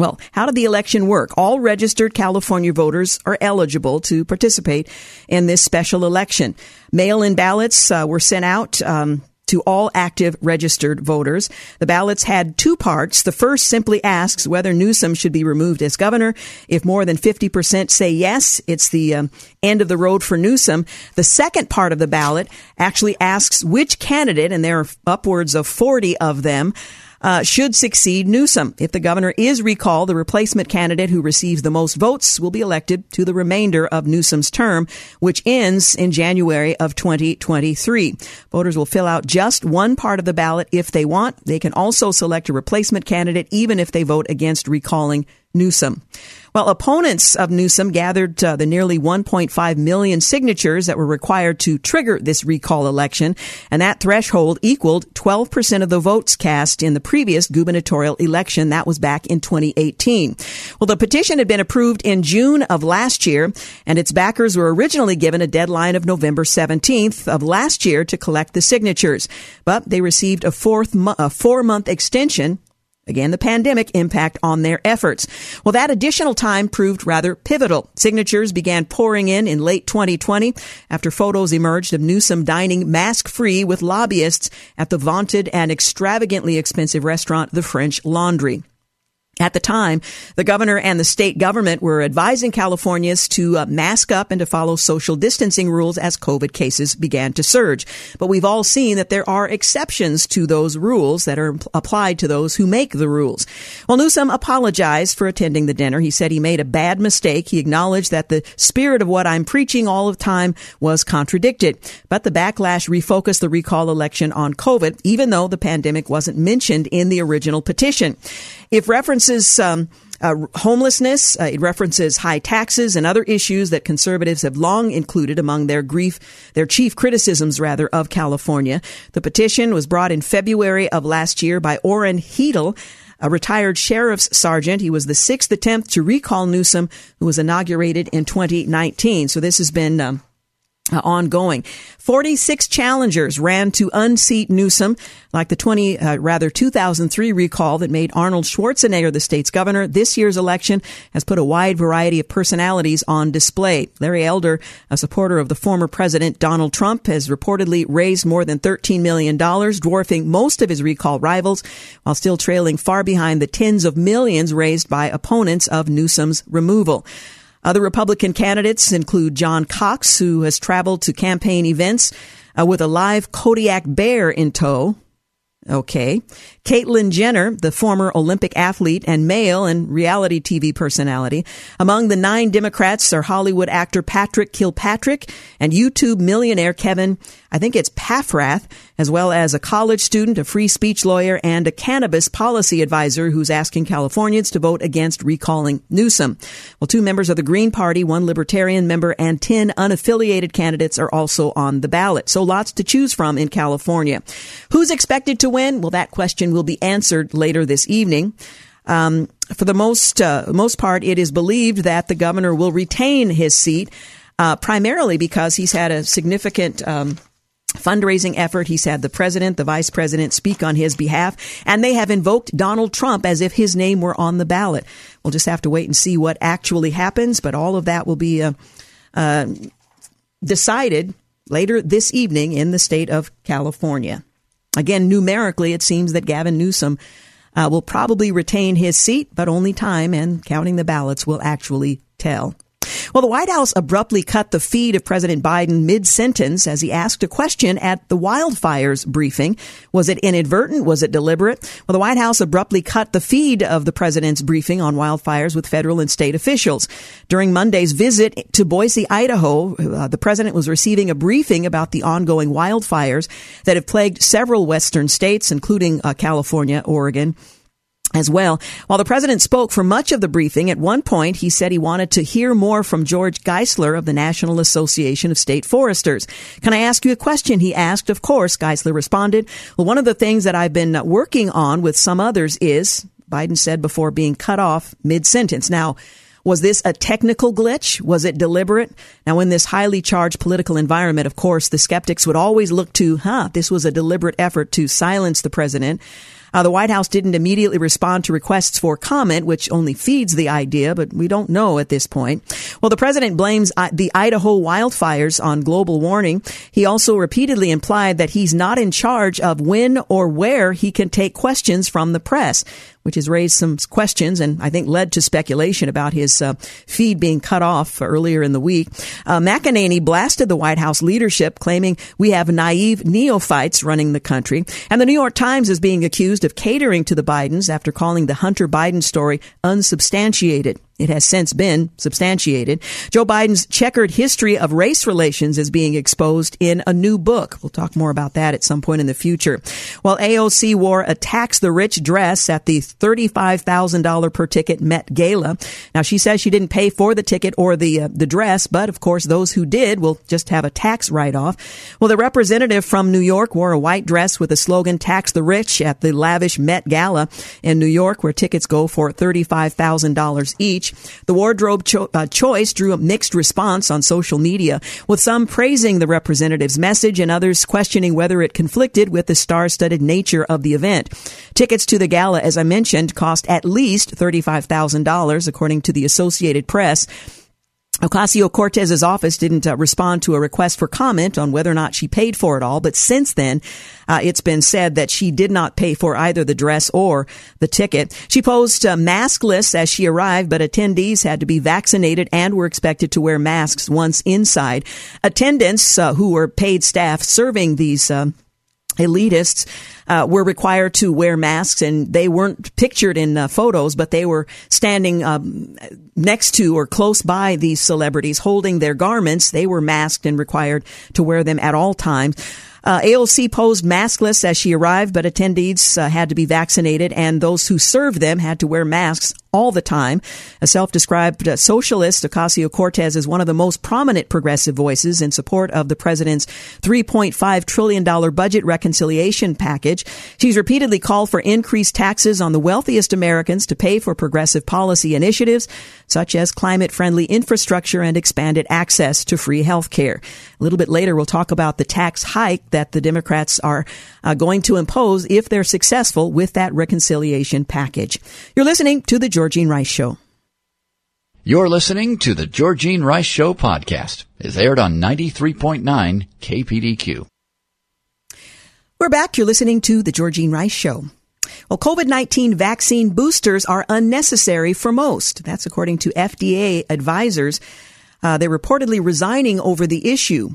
B: Well, how did the election work? All registered California voters are eligible to participate in this special election. Mail-in ballots uh, were sent out. Um, to all active registered voters. The ballots had two parts. The first simply asks whether Newsom should be removed as governor. If more than 50% say yes, it's the um, end of the road for Newsom. The second part of the ballot actually asks which candidate, and there are upwards of 40 of them, uh, should succeed Newsom. If the governor is recalled, the replacement candidate who receives the most votes will be elected to the remainder of Newsom's term, which ends in January of 2023. Voters will fill out just one part of the ballot if they want. They can also select a replacement candidate even if they vote against recalling Newsom. Well, opponents of Newsom gathered uh, the nearly 1.5 million signatures that were required to trigger this recall election, and that threshold equaled 12% of the votes cast in the previous gubernatorial election. That was back in 2018. Well, the petition had been approved in June of last year, and its backers were originally given a deadline of November 17th of last year to collect the signatures, but they received a fourth a four month extension Again, the pandemic impact on their efforts. Well, that additional time proved rather pivotal. Signatures began pouring in in late 2020 after photos emerged of Newsom dining mask free with lobbyists at the vaunted and extravagantly expensive restaurant, The French Laundry. At the time, the governor and the state government were advising Californians to uh, mask up and to follow social distancing rules as COVID cases began to surge. But we've all seen that there are exceptions to those rules that are applied to those who make the rules. Well, Newsom apologized for attending the dinner. He said he made a bad mistake. He acknowledged that the spirit of what I'm preaching all the time was contradicted. But the backlash refocused the recall election on COVID, even though the pandemic wasn't mentioned in the original petition. If references um, uh, homelessness, uh, it references high taxes and other issues that conservatives have long included among their grief, their chief criticisms rather of California. The petition was brought in February of last year by Orrin Heatlie, a retired sheriff's sergeant. He was the sixth attempt to recall Newsom, who was inaugurated in 2019. So this has been um, uh, ongoing. 46 challengers ran to unseat Newsom, like the 20, uh, rather 2003 recall that made Arnold Schwarzenegger the state's governor. This year's election has put a wide variety of personalities on display. Larry Elder, a supporter of the former president Donald Trump, has reportedly raised more than $13 million, dwarfing most of his recall rivals, while still trailing far behind the tens of millions raised by opponents of Newsom's removal. Other Republican candidates include John Cox, who has traveled to campaign events uh, with a live Kodiak bear in tow. Okay. Caitlyn Jenner, the former Olympic athlete and male and reality TV personality. Among the nine Democrats are Hollywood actor Patrick Kilpatrick and YouTube millionaire Kevin, I think it's Paffrath, as well as a college student, a free speech lawyer, and a cannabis policy advisor who's asking Californians to vote against recalling Newsom. Well, two members of the Green Party, one libertarian member, and 10 unaffiliated candidates are also on the ballot. So lots to choose from in California. Who's expected to win? Well, that question will be answered later this evening. Um, for the most uh, most part, it is believed that the governor will retain his seat, uh, primarily because he's had a significant. Um, fundraising effort. He's had the president, the vice president speak on his behalf, and they have invoked Donald Trump as if his name were on the ballot. We'll just have to wait and see what actually happens, but all of that will be uh, uh, decided later this evening in the state of California. Again, numerically, it seems that Gavin Newsom uh, will probably retain his seat, but only time and counting the ballots will actually tell. Well, the White House abruptly cut the feed of President Biden mid sentence as he asked a question at the wildfires briefing. Was it inadvertent? Was it deliberate? Well, the White House abruptly cut the feed of the president's briefing on wildfires with federal and state officials. During Monday's visit to Boise, Idaho, uh, the president was receiving a briefing about the ongoing wildfires that have plagued several western states, including uh, California, Oregon, as well. While the president spoke for much of the briefing, at one point he said he wanted to hear more from George Geisler of the National Association of State Foresters. Can I ask you a question? He asked. Of course, Geisler responded. Well, one of the things that I've been working on with some others is, Biden said before being cut off mid sentence. Now, was this a technical glitch? Was it deliberate? Now, in this highly charged political environment, of course, the skeptics would always look to, huh, this was a deliberate effort to silence the president. Uh, the White House didn't immediately respond to requests for comment, which only feeds the idea, but we don't know at this point. Well, the president blames uh, the Idaho wildfires on global warming. He also repeatedly implied that he's not in charge of when or where he can take questions from the press which has raised some questions and I think led to speculation about his uh, feed being cut off earlier in the week. Uh, McEnany blasted the White House leadership, claiming we have naive neophytes running the country. And the New York Times is being accused of catering to the Bidens after calling the Hunter Biden story unsubstantiated. It has since been substantiated. Joe Biden's checkered history of race relations is being exposed in a new book. We'll talk more about that at some point in the future. While AOC wore a tax the rich dress at the $35,000 per ticket Met Gala. Now she says she didn't pay for the ticket or the uh, the dress, but of course those who did will just have a tax write off. Well, the representative from New York wore a white dress with the slogan "Tax the Rich" at the lavish Met Gala in New York, where tickets go for thirty-five thousand dollars each. The wardrobe cho- uh, choice drew a mixed response on social media, with some praising the representative's message and others questioning whether it conflicted with the star-studded nature of the event. Tickets to the gala, as I mentioned, cost at least $35,000, according to the Associated Press. Ocasio Cortez's office didn't uh, respond to a request for comment on whether or not she paid for it all, but since then, uh, it's been said that she did not pay for either the dress or the ticket. She posed uh, maskless as she arrived, but attendees had to be vaccinated and were expected to wear masks once inside. Attendants uh, who were paid staff serving these uh, elitists uh, were required to wear masks, and they weren't pictured in photos, but they were standing um, next to or close by these celebrities, holding their garments. They were masked and required to wear them at all times. Uh, AOC posed maskless as she arrived, but attendees uh, had to be vaccinated, and those who served them had to wear masks all the time. A self-described uh, socialist, Ocasio-Cortez is one of the most prominent progressive voices in support of the president's $3.5 trillion budget reconciliation package. She's repeatedly called for increased taxes on the wealthiest Americans to pay for progressive policy initiatives, such as climate-friendly infrastructure and expanded access to free health care. A little bit later, we'll talk about the tax hike that the Democrats are uh, going to impose if they're successful with that reconciliation package. You're listening to the Georgene Rice Show.
A: You're listening to the Georgene Rice Show podcast. It's aired on 93.9 KPDQ.
B: We're back. You're listening to the Georgene Rice Show. Well, COVID-19 vaccine boosters are unnecessary for most. That's according to FDA advisors. Uh, they're reportedly resigning over the issue.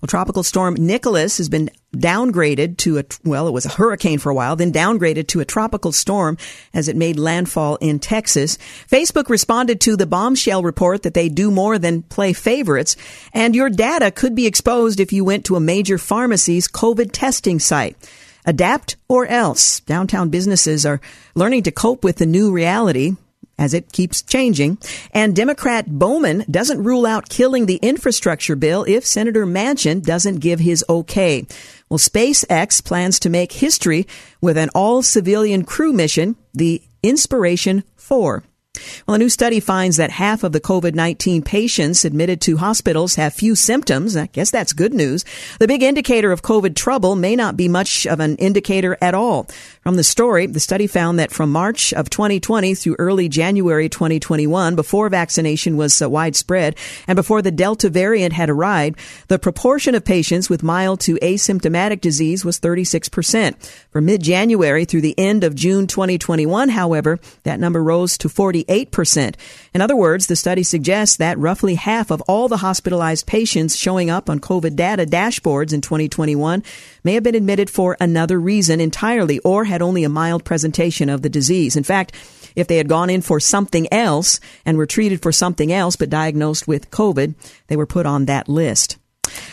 B: Well, Tropical Storm Nicholas has been downgraded to a, well, it was a hurricane for a while, then downgraded to a tropical storm as it made landfall in Texas. Facebook responded to the bombshell report that they do more than play favorites, and your data could be exposed if you went to a major pharmacy's COVID testing site. Adapt or else. Downtown businesses are learning to cope with the new reality as it keeps changing. And Democrat Bowman doesn't rule out killing the infrastructure bill if Senator Manchin doesn't give his okay. Well, SpaceX plans to make history with an all civilian crew mission, the Inspiration 4. Well, a new study finds that half of the COVID-19 patients admitted to hospitals have few symptoms. I guess that's good news. The big indicator of COVID trouble may not be much of an indicator at all. From the story, the study found that from March of 2020 through early January 2021, before vaccination was uh, widespread and before the Delta variant had arrived, the proportion of patients with mild to asymptomatic disease was 36%. From mid-January through the end of June 2021, however, that number rose to 48%. In other words, the study suggests that roughly half of all the hospitalized patients showing up on COVID data dashboards in 2021 may have been admitted for another reason entirely or had only a mild presentation of the disease. In fact, if they had gone in for something else and were treated for something else but diagnosed with COVID, they were put on that list.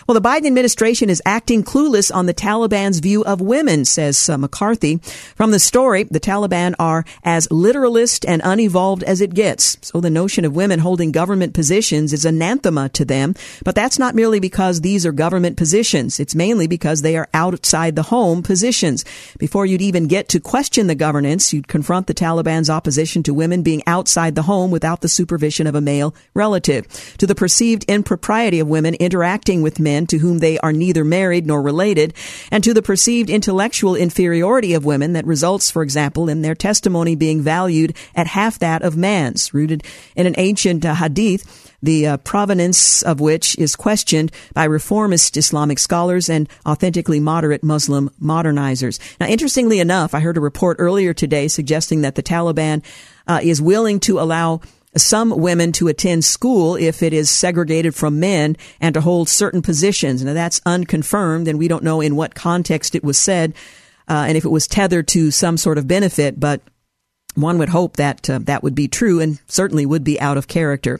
B: Well, the Biden administration is acting clueless on the Taliban's view of women, says uh, McCarthy. From the story, the Taliban are as literalist and unevolved as it gets. So the notion of women holding government positions is anathema to them. But that's not merely because these are government positions. It's mainly because they are outside the home positions. Before you'd even get to question the governance, you'd confront the Taliban's opposition to women being outside the home without the supervision of a male relative, to the perceived impropriety of women interacting with men to whom they are neither married nor related, and to the perceived intellectual inferiority of women that results, for example, in their testimony being valued at half that of man's, rooted in an ancient uh, hadith the uh, provenance of which is questioned by reformist Islamic scholars and authentically moderate Muslim modernizers. Now, interestingly enough, I heard a report earlier today suggesting that the Taliban uh, is willing to allow some women to attend school if it is segregated from men and to hold certain positions. Now that's unconfirmed and we don't know in what context it was said uh, and if it was tethered to some sort of benefit, but one would hope that uh, that would be true and certainly would be out of character.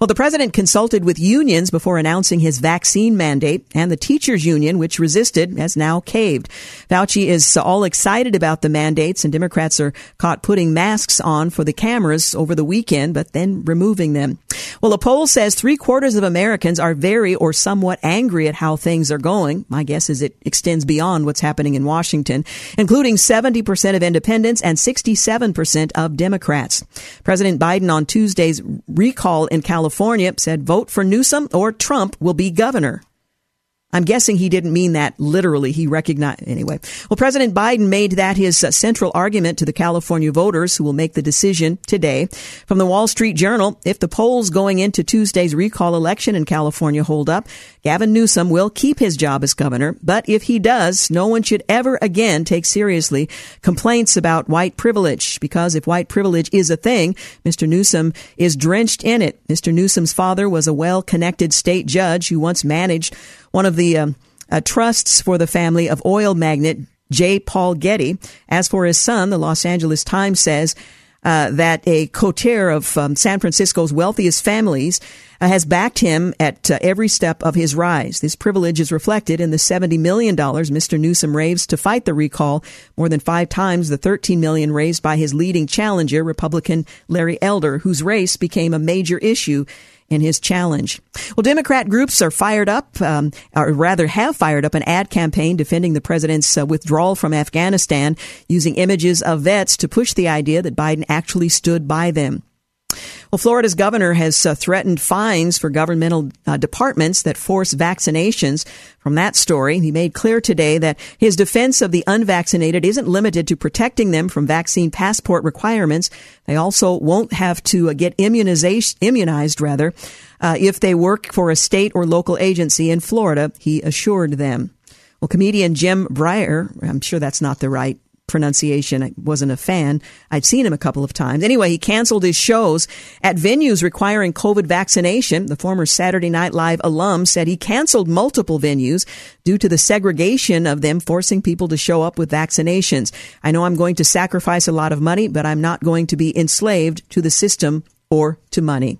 B: Well, the president consulted with unions before announcing his vaccine mandate, and the teachers union, which resisted, has now caved. Fauci is all excited about the mandates, and Democrats are caught putting masks on for the cameras over the weekend, but then removing them. Well, a poll says three quarters of Americans are very or somewhat angry at how things are going. My guess is it extends beyond what's happening in Washington, including 70% of independents and 67% of Democrats. President Biden on Tuesday's recall in California said vote for Newsom or Trump will be governor. I'm guessing he didn't mean that literally. He recognized, anyway. Well, President Biden made that his uh, central argument to the California voters who will make the decision today. From the Wall Street Journal, if the polls going into Tuesday's recall election in California hold up, Gavin Newsom will keep his job as governor. But if he does, no one should ever again take seriously complaints about white privilege because if white privilege is a thing, Mr. Newsom is drenched in it. Mr. Newsom's father was a well-connected state judge who once managed one of the um, uh, trusts for the family of oil magnate J. Paul Getty. As for his son, the Los Angeles Times says uh, that a coterie of um, San Francisco's wealthiest families uh, has backed him at uh, every step of his rise. This privilege is reflected in the $70 million Mr. Newsom raised to fight the recall, more than five times the 13 million raised by his leading challenger, Republican Larry Elder, whose race became a major issue in his challenge. Well, Democrat groups are fired up, um, or rather have fired up an ad campaign defending the president's uh, withdrawal from Afghanistan using images of vets to push the idea that Biden actually stood by them. Well, Florida's governor has uh, threatened fines for governmental uh, departments that force vaccinations. From that story, he made clear today that his defense of the unvaccinated isn't limited to protecting them from vaccine passport requirements. They also won't have to uh, get immunization, immunized rather, uh, if they work for a state or local agency in Florida, he assured them. Well, comedian Jim Breuer, I'm sure that's not the right pronunciation. I wasn't a fan. I'd seen him a couple of times. Anyway, he canceled his shows at venues requiring COVID vaccination. The former Saturday Night Live alum said he canceled multiple venues due to the segregation of them forcing people to show up with vaccinations. I know I'm going to sacrifice a lot of money, but I'm not going to be enslaved to the system or to money.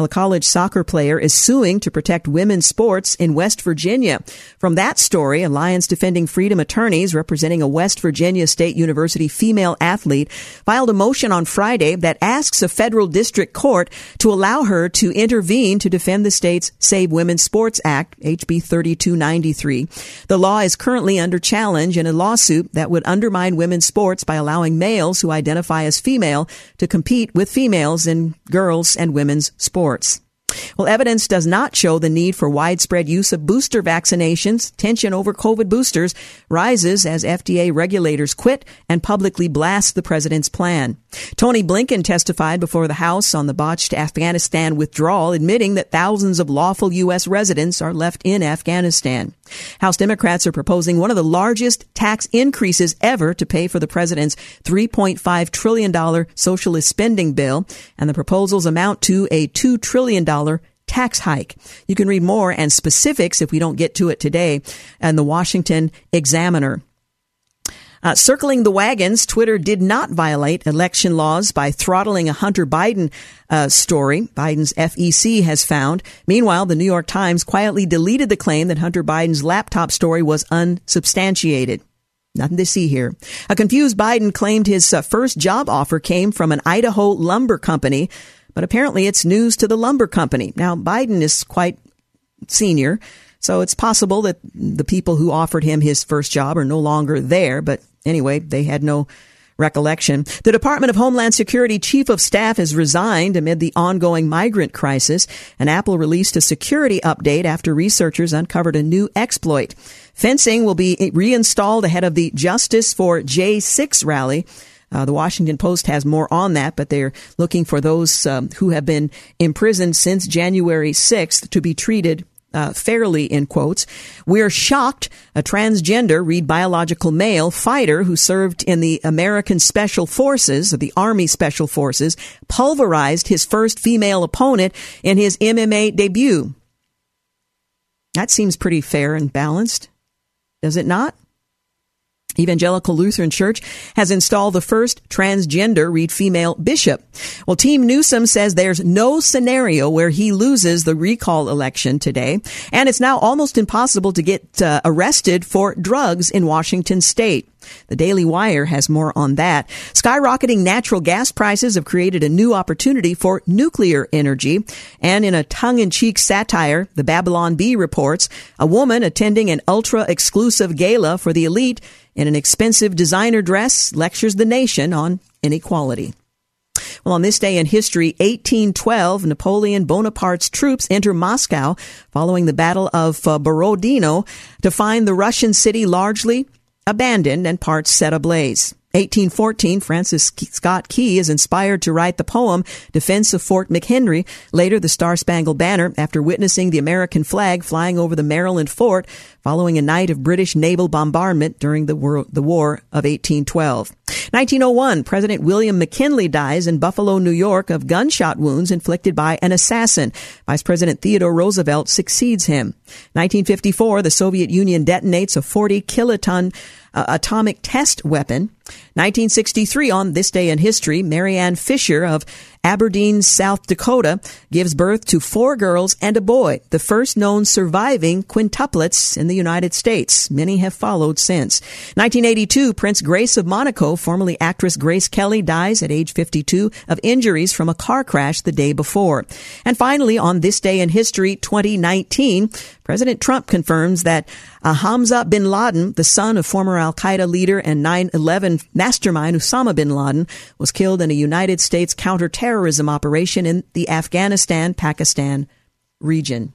B: Well, a college soccer player is suing to protect women's sports in West Virginia. From that story, Alliance Defending Freedom attorneys representing a West Virginia State University female athlete filed a motion on Friday that asks a federal district court to allow her to intervene to defend the state's Save Women's Sports Act, HB 3293. The law is currently under challenge in a lawsuit that would undermine women's sports by allowing males who identify as female to compete with females in girls and women's sports. Well, evidence does not show the need for widespread use of booster vaccinations. Tension over COVID boosters rises as FDA regulators quit and publicly blast the president's plan. Tony Blinken testified before the House on the botched Afghanistan withdrawal, admitting that thousands of lawful U.S. residents are left in Afghanistan. House Democrats are proposing one of the largest tax increases ever to pay for the president's $3.5 trillion socialist spending bill, and the proposals amount to a $2 trillion tax hike. You can read more and specifics if we don't get to it today in the Washington Examiner. Uh, circling the wagons, Twitter did not violate election laws by throttling a Hunter Biden uh, story. Biden's FEC has found. Meanwhile, the New York Times quietly deleted the claim that Hunter Biden's laptop story was unsubstantiated. Nothing to see here. A confused Biden claimed his uh, first job offer came from an Idaho lumber company but apparently it's news to the lumber company. Now, Biden is quite senior, so it's possible that the people who offered him his first job are no longer there, but anyway, they had no recollection. The Department of Homeland Security Chief of Staff has resigned amid the ongoing migrant crisis, and Apple released a security update after researchers uncovered a new exploit. Fencing will be reinstalled ahead of the Justice for J6 rally uh, the Washington Post has more on that, but they're looking for those um, who have been imprisoned since January 6th to be treated uh, fairly in quotes. We're shocked a transgender, read biological male fighter who served in the American Special Forces, the Army Special Forces, pulverized his first female opponent in his MMA debut. That seems pretty fair and balanced, does it not? Evangelical Lutheran Church has installed the first transgender, read female bishop. Well, Team Newsom says there's no scenario where he loses the recall election today, and it's now almost impossible to get uh, arrested for drugs in Washington state. The Daily Wire has more on that. Skyrocketing natural gas prices have created a new opportunity for nuclear energy. And in a tongue-in-cheek satire, the Babylon Bee reports a woman attending an ultra exclusive gala for the elite in an expensive designer dress lectures the nation on inequality. Well, on this day in history, 1812, Napoleon Bonaparte's troops enter Moscow following the Battle of uh, Borodino to find the Russian city largely abandoned and parts set ablaze. 1814, Francis Scott Key is inspired to write the poem Defense of Fort McHenry, later the Star Spangled Banner, after witnessing the American flag flying over the Maryland fort following a night of British naval bombardment during the War, the War of 1812. 1901, President William McKinley dies in Buffalo, New York of gunshot wounds inflicted by an assassin. Vice President Theodore Roosevelt succeeds him. 1954, the Soviet Union detonates a 40 kiloton uh, atomic test weapon. 1963, on this day in history, Mary Ann Fischer of Aberdeen, South Dakota, gives birth to four girls and a boy, the first known surviving quintuplets in the United States. Many have followed since. 1982, Prince Grace of Monaco, formerly actress Grace Kelly, dies at age 52 of injuries from a car crash the day before. And finally, on this day in history, 2019, President Trump confirms that Hamza bin Laden, the son of former Al Qaeda leader and 9 11 mastermind Osama bin Laden, was killed in a United States counterterrorism operation in the Afghanistan Pakistan region.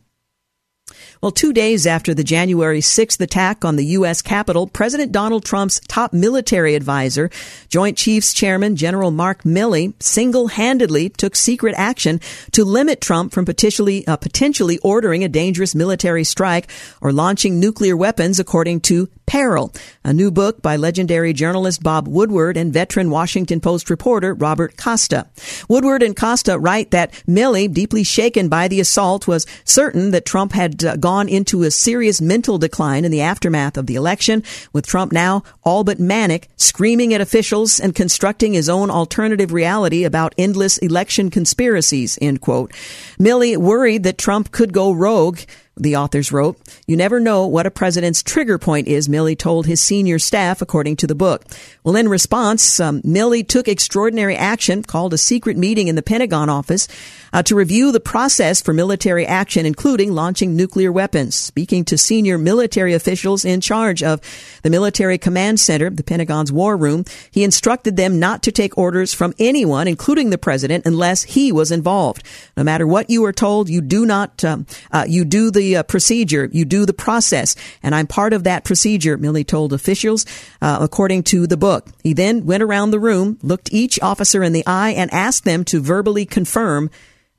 B: Well, two days after the January 6th attack on the U.S. Capitol, President Donald Trump's top military advisor, Joint Chiefs Chairman General Mark Milley, single-handedly took secret action to limit Trump from potentially, uh, potentially ordering a dangerous military strike or launching nuclear weapons, according to Peril, a new book by legendary journalist Bob Woodward and veteran Washington Post reporter Robert Costa. Woodward and Costa write that Milley, deeply shaken by the assault, was certain that Trump had uh, gone into a serious mental decline in the aftermath of the election, with Trump now all but manic, screaming at officials and constructing his own alternative reality about endless election conspiracies, end quote. Milley worried that Trump could go rogue the authors wrote, You never know what a president's trigger point is, Milley told his senior staff, according to the book. Well, in response, um, Milley took extraordinary action, called a secret meeting in the Pentagon office uh, to review the process for military action, including launching nuclear weapons. Speaking to senior military officials in charge of the Military Command Center, the Pentagon's war room, he instructed them not to take orders from anyone, including the president, unless he was involved. No matter what you are told, you do not, um, uh, you do the uh, procedure, you do the process, and I'm part of that procedure, Milley told officials, uh, according to the book. He then went around the room, looked each officer in the eye, and asked them to verbally confirm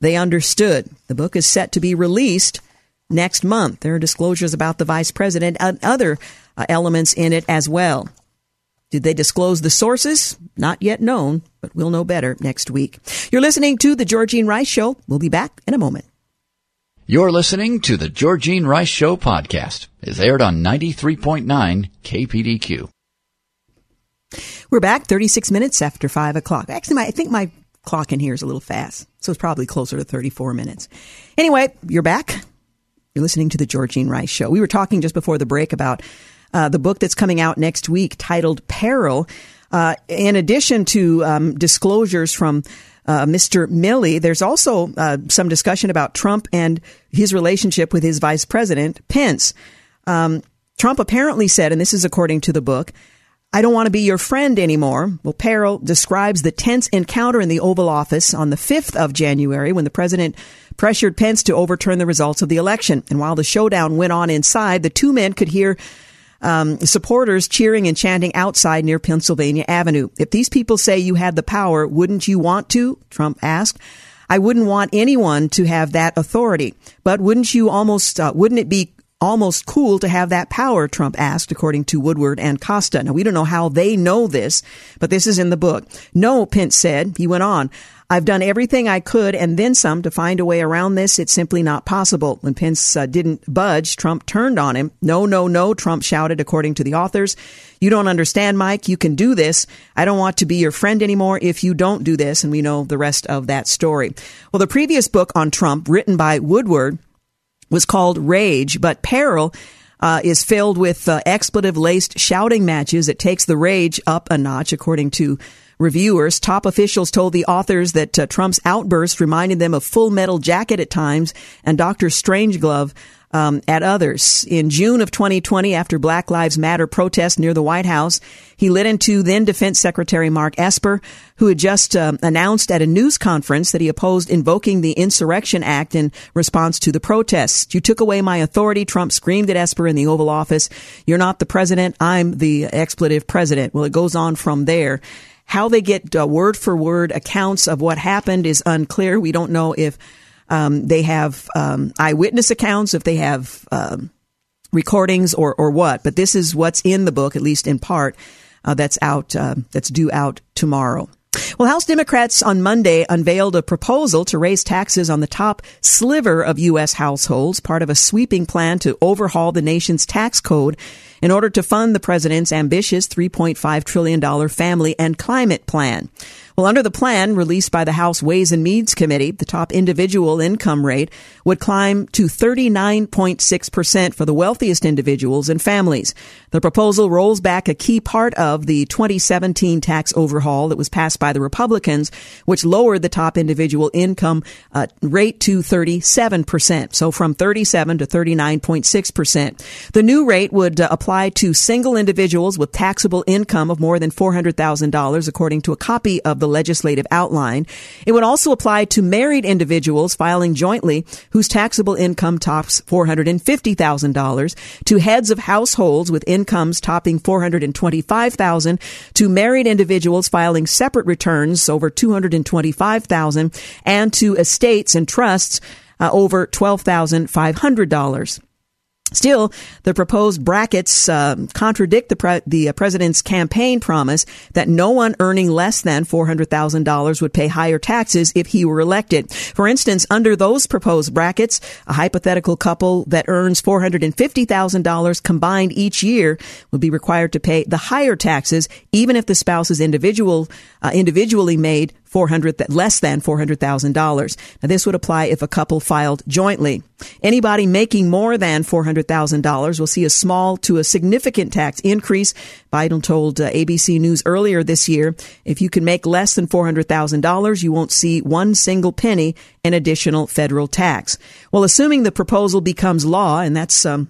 B: they understood. The book is set to be released next month. There are disclosures about the vice president and other uh, elements in it as well. Did they disclose the sources? Not yet known, but we'll know better next week. You're listening to The Georgene Rice Show. We'll be back in a moment.
A: You're listening to The Georgene Rice Show podcast. It's aired on 93.9 KPDQ.
B: We're back 36 minutes after 5 o'clock. Actually, my, I think my clock in here is a little fast, so it's probably closer to 34 minutes. Anyway, you're back. You're listening to the Georgene Rice Show. We were talking just before the break about uh, the book that's coming out next week titled Peril. Uh, in addition to um, disclosures from uh, Mr. Milley, there's also uh, some discussion about Trump and his relationship with his vice president, Pence. Um, Trump apparently said, and this is according to the book, I don't want to be your friend anymore. Well, Peril describes the tense encounter in the Oval Office on the 5th of January when the president pressured Pence to overturn the results of the election. And while the showdown went on inside, the two men could hear um, supporters cheering and chanting outside near Pennsylvania Avenue. If these people say you had the power, wouldn't you want to? Trump asked. I wouldn't want anyone to have that authority, but wouldn't you almost, uh, wouldn't it be almost cool to have that power, Trump asked, according to Woodward and Costa. Now, we don't know how they know this, but this is in the book. No, Pence said. He went on. I've done everything I could and then some to find a way around this. It's simply not possible. When Pence uh, didn't budge, Trump turned on him. No, no, no, Trump shouted, according to the authors. You don't understand, Mike. You can do this. I don't want to be your friend anymore if you don't do this. And we know the rest of that story. Well, the previous book on Trump, written by Woodward, was called Rage, but Peril uh, is filled with uh, expletive laced shouting matches. It takes the rage up a notch, according to reviewers. Top officials told the authors that uh, Trump's outburst reminded them of Full Metal Jacket at times and Doctor Strangelove um, at others. In June of 2020, after Black Lives Matter protests near the White House, he lit into then Defense Secretary Mark Esper, who had just uh, announced at a news conference that he opposed invoking the Insurrection Act in response to the protests. You took away my authority, Trump screamed at Esper in the Oval Office. You're not the president. I'm the expletive president. Well, it goes on from there. How they get uh, word for word accounts of what happened is unclear. We don't know if um, they have um, eyewitness accounts, if they have um, recordings or or what. But this is what's in the book, at least in part. Uh, that's out. Uh, that's due out tomorrow. Well, House Democrats on Monday unveiled a proposal to raise taxes on the top sliver of U.S. households, part of a sweeping plan to overhaul the nation's tax code in order to fund the president's ambitious $3.5 trillion family and climate plan. Well, under the plan released by the House Ways and Means Committee, the top individual income rate would climb to 39.6% for the wealthiest individuals and families. The proposal rolls back a key part of the 2017 tax overhaul that was passed by the Republicans, which lowered the top individual income uh, rate to 37%. So from 37 to 39.6%. The new rate would uh, apply to single individuals with taxable income of more than $400,000, according to a copy of the the legislative outline. It would also apply to married individuals filing jointly whose taxable income tops $450,000, to heads of households with incomes topping 425,000, to married individuals filing separate returns over 225,000, and to estates and trusts uh, over $12,500. Still, the proposed brackets uh, contradict the, pre- the uh, president's campaign promise that no one earning less than $400,000 would pay higher taxes if he were elected. For instance, under those proposed brackets, a hypothetical couple that earns $450,000 combined each year would be required to pay the higher taxes, even if the spouse's individual uh, individually made 400 less than $400,000. Now this would apply if a couple filed jointly. Anybody making more than $400,000 will see a small to a significant tax increase. Biden told uh, ABC News earlier this year, if you can make less than $400,000, you won't see one single penny in additional federal tax. Well, assuming the proposal becomes law, and that's um,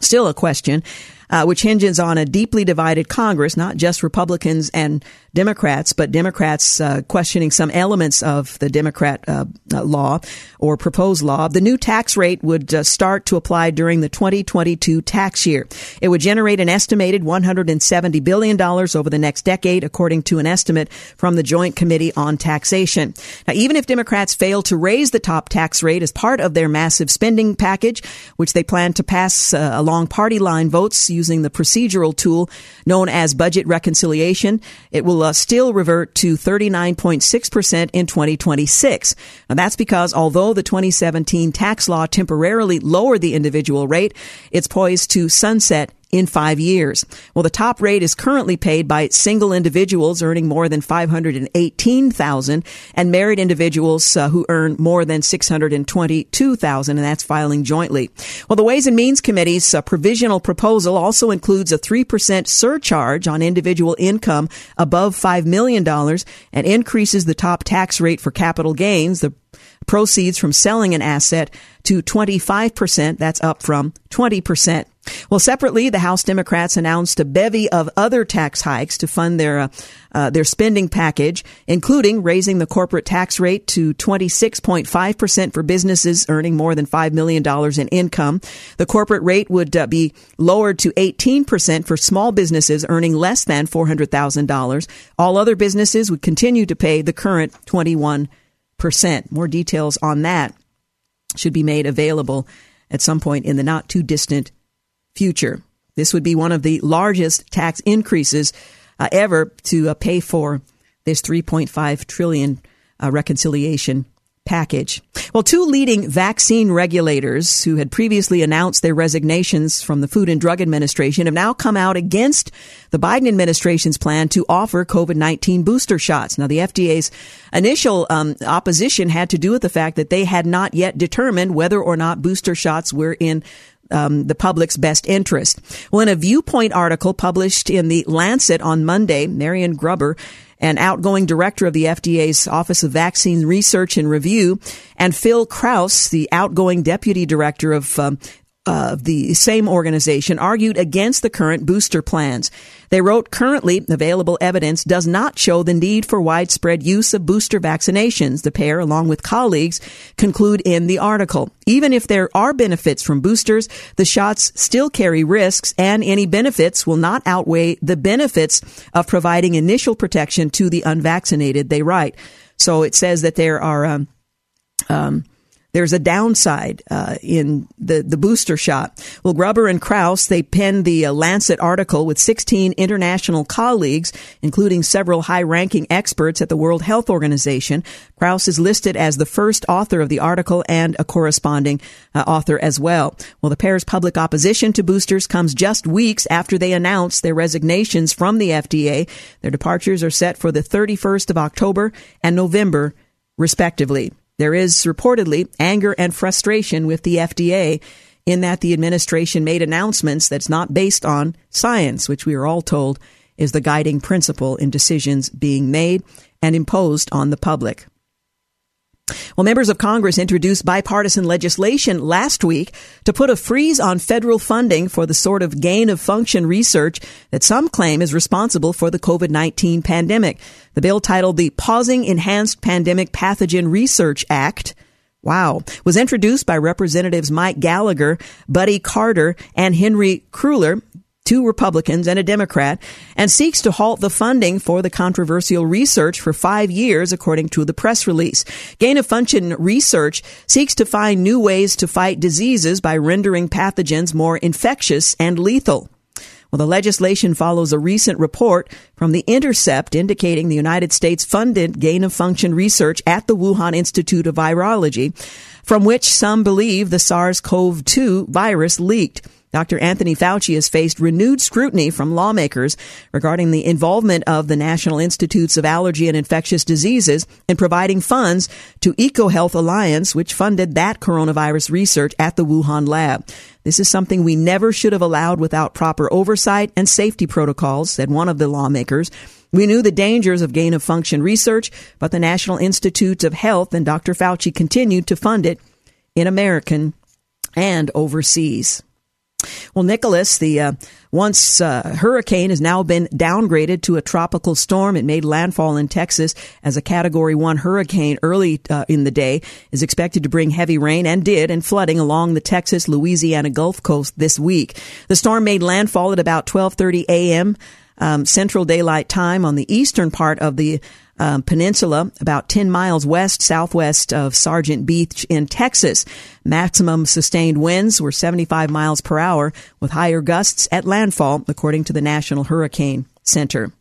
B: still a question, uh, which hinges on a deeply divided Congress, not just Republicans and Democrats, but Democrats uh, questioning some elements of the Democrat uh, uh law or proposed law. The new tax rate would uh, start to apply during the 2022 tax year. It would generate an estimated $170 billion over the next decade, according to an estimate from the Joint Committee on Taxation. Now, even if Democrats fail to raise the top tax rate as part of their massive spending package, which they plan to pass uh, along party line votes using the procedural tool known as budget reconciliation, it will still revert to 39.6% in 2026. Now that's because although the 2017 tax law temporarily lowered the individual rate, it's poised to sunset in five years. Well, the top rate is currently paid by single individuals earning more than 518,000 and married individuals uh, who earn more than 622,000 and that's filing jointly. Well, the Ways and Means Committee's uh, provisional proposal also includes a 3% surcharge on individual income above $5 million and increases the top tax rate for capital gains, the proceeds from selling an asset to 25%. That's up from 20%. Well, separately, the House Democrats announced a bevy of other tax hikes to fund their uh, uh, their spending package, including raising the corporate tax rate to 26.5 percent for businesses earning more than five million dollars in income. The corporate rate would uh, be lowered to 18 percent for small businesses earning less than four hundred thousand dollars. All other businesses would continue to pay the current 21 percent. More details on that should be made available at some point in the not too distant future. This would be one of the largest tax increases uh, ever to uh, pay for this 3.5 trillion uh, reconciliation package. Well, two leading vaccine regulators who had previously announced their resignations from the Food and Drug Administration have now come out against the Biden administration's plan to offer COVID-19 booster shots. Now, the FDA's initial um, opposition had to do with the fact that they had not yet determined whether or not booster shots were in um, the public's best interest. Well, in a viewpoint article published in the Lancet on Monday, Marion Gruber an outgoing director of the FDA's Office of Vaccine Research and Review, and Phil Krause, the outgoing deputy director of um, uh, the same organization argued against the current booster plans. They wrote, currently available evidence does not show the need for widespread use of booster vaccinations. The pair, along with colleagues, conclude in the article. Even if there are benefits from boosters, the shots still carry risks and any benefits will not outweigh the benefits of providing initial protection to the unvaccinated, they write. So it says that there are, um, um, there's a downside uh, in the, the booster shot. Well, Gruber and Krause, they penned the uh, Lancet article with 16 international colleagues, including several high-ranking experts at the World Health Organization. Krause is listed as the first author of the article and a corresponding uh, author as well. Well, the pair's public opposition to boosters comes just weeks after they announced their resignations from the FDA. Their departures are set for the 31st of October and November, respectively. There is reportedly anger and frustration with the FDA in that the administration made announcements that's not based on science, which we are all told is the guiding principle in decisions being made and imposed on the public. Well, members of Congress introduced bipartisan legislation last week to put a freeze on federal funding for the sort of gain of function research that some claim is responsible for the COVID-19 pandemic. The bill titled the Pausing Enhanced Pandemic Pathogen Research Act Wow. Was introduced by Representatives Mike Gallagher, Buddy Carter, and Henry Cuellar two Republicans and a Democrat, and seeks to halt the funding for the controversial research for five years, according to the press release. Gain of function research seeks to find new ways to fight diseases by rendering pathogens more infectious and lethal. Well, the legislation follows a recent report from The Intercept indicating the United States funded gain of function research at the Wuhan Institute of Virology, from which some believe the SARS-CoV-2 virus leaked. Dr. Anthony Fauci has faced renewed scrutiny from lawmakers regarding the involvement of the National Institutes of Allergy and Infectious Diseases in providing funds to EcoHealth Alliance, which funded that coronavirus research at the Wuhan lab. This is something we never should have allowed without proper oversight and safety protocols, said one of the lawmakers. We knew the dangers of gain of function research, but the National Institutes of Health and Dr. Fauci continued to fund it in American and overseas. Well, Nicholas, the uh, once uh, hurricane, has now been downgraded to a tropical storm. It made landfall in Texas as a Category One hurricane early uh, in the day. Is expected to bring heavy rain and did and flooding along the Texas Louisiana Gulf Coast this week. The storm made landfall at about 12:30 a.m. Um, Central Daylight Time on the eastern part of the um, peninsula, about 10 miles west southwest of Sargent Beach in Texas. Maximum sustained winds were 75 miles per hour with higher gusts at landfall, according to the National Hurricane Center.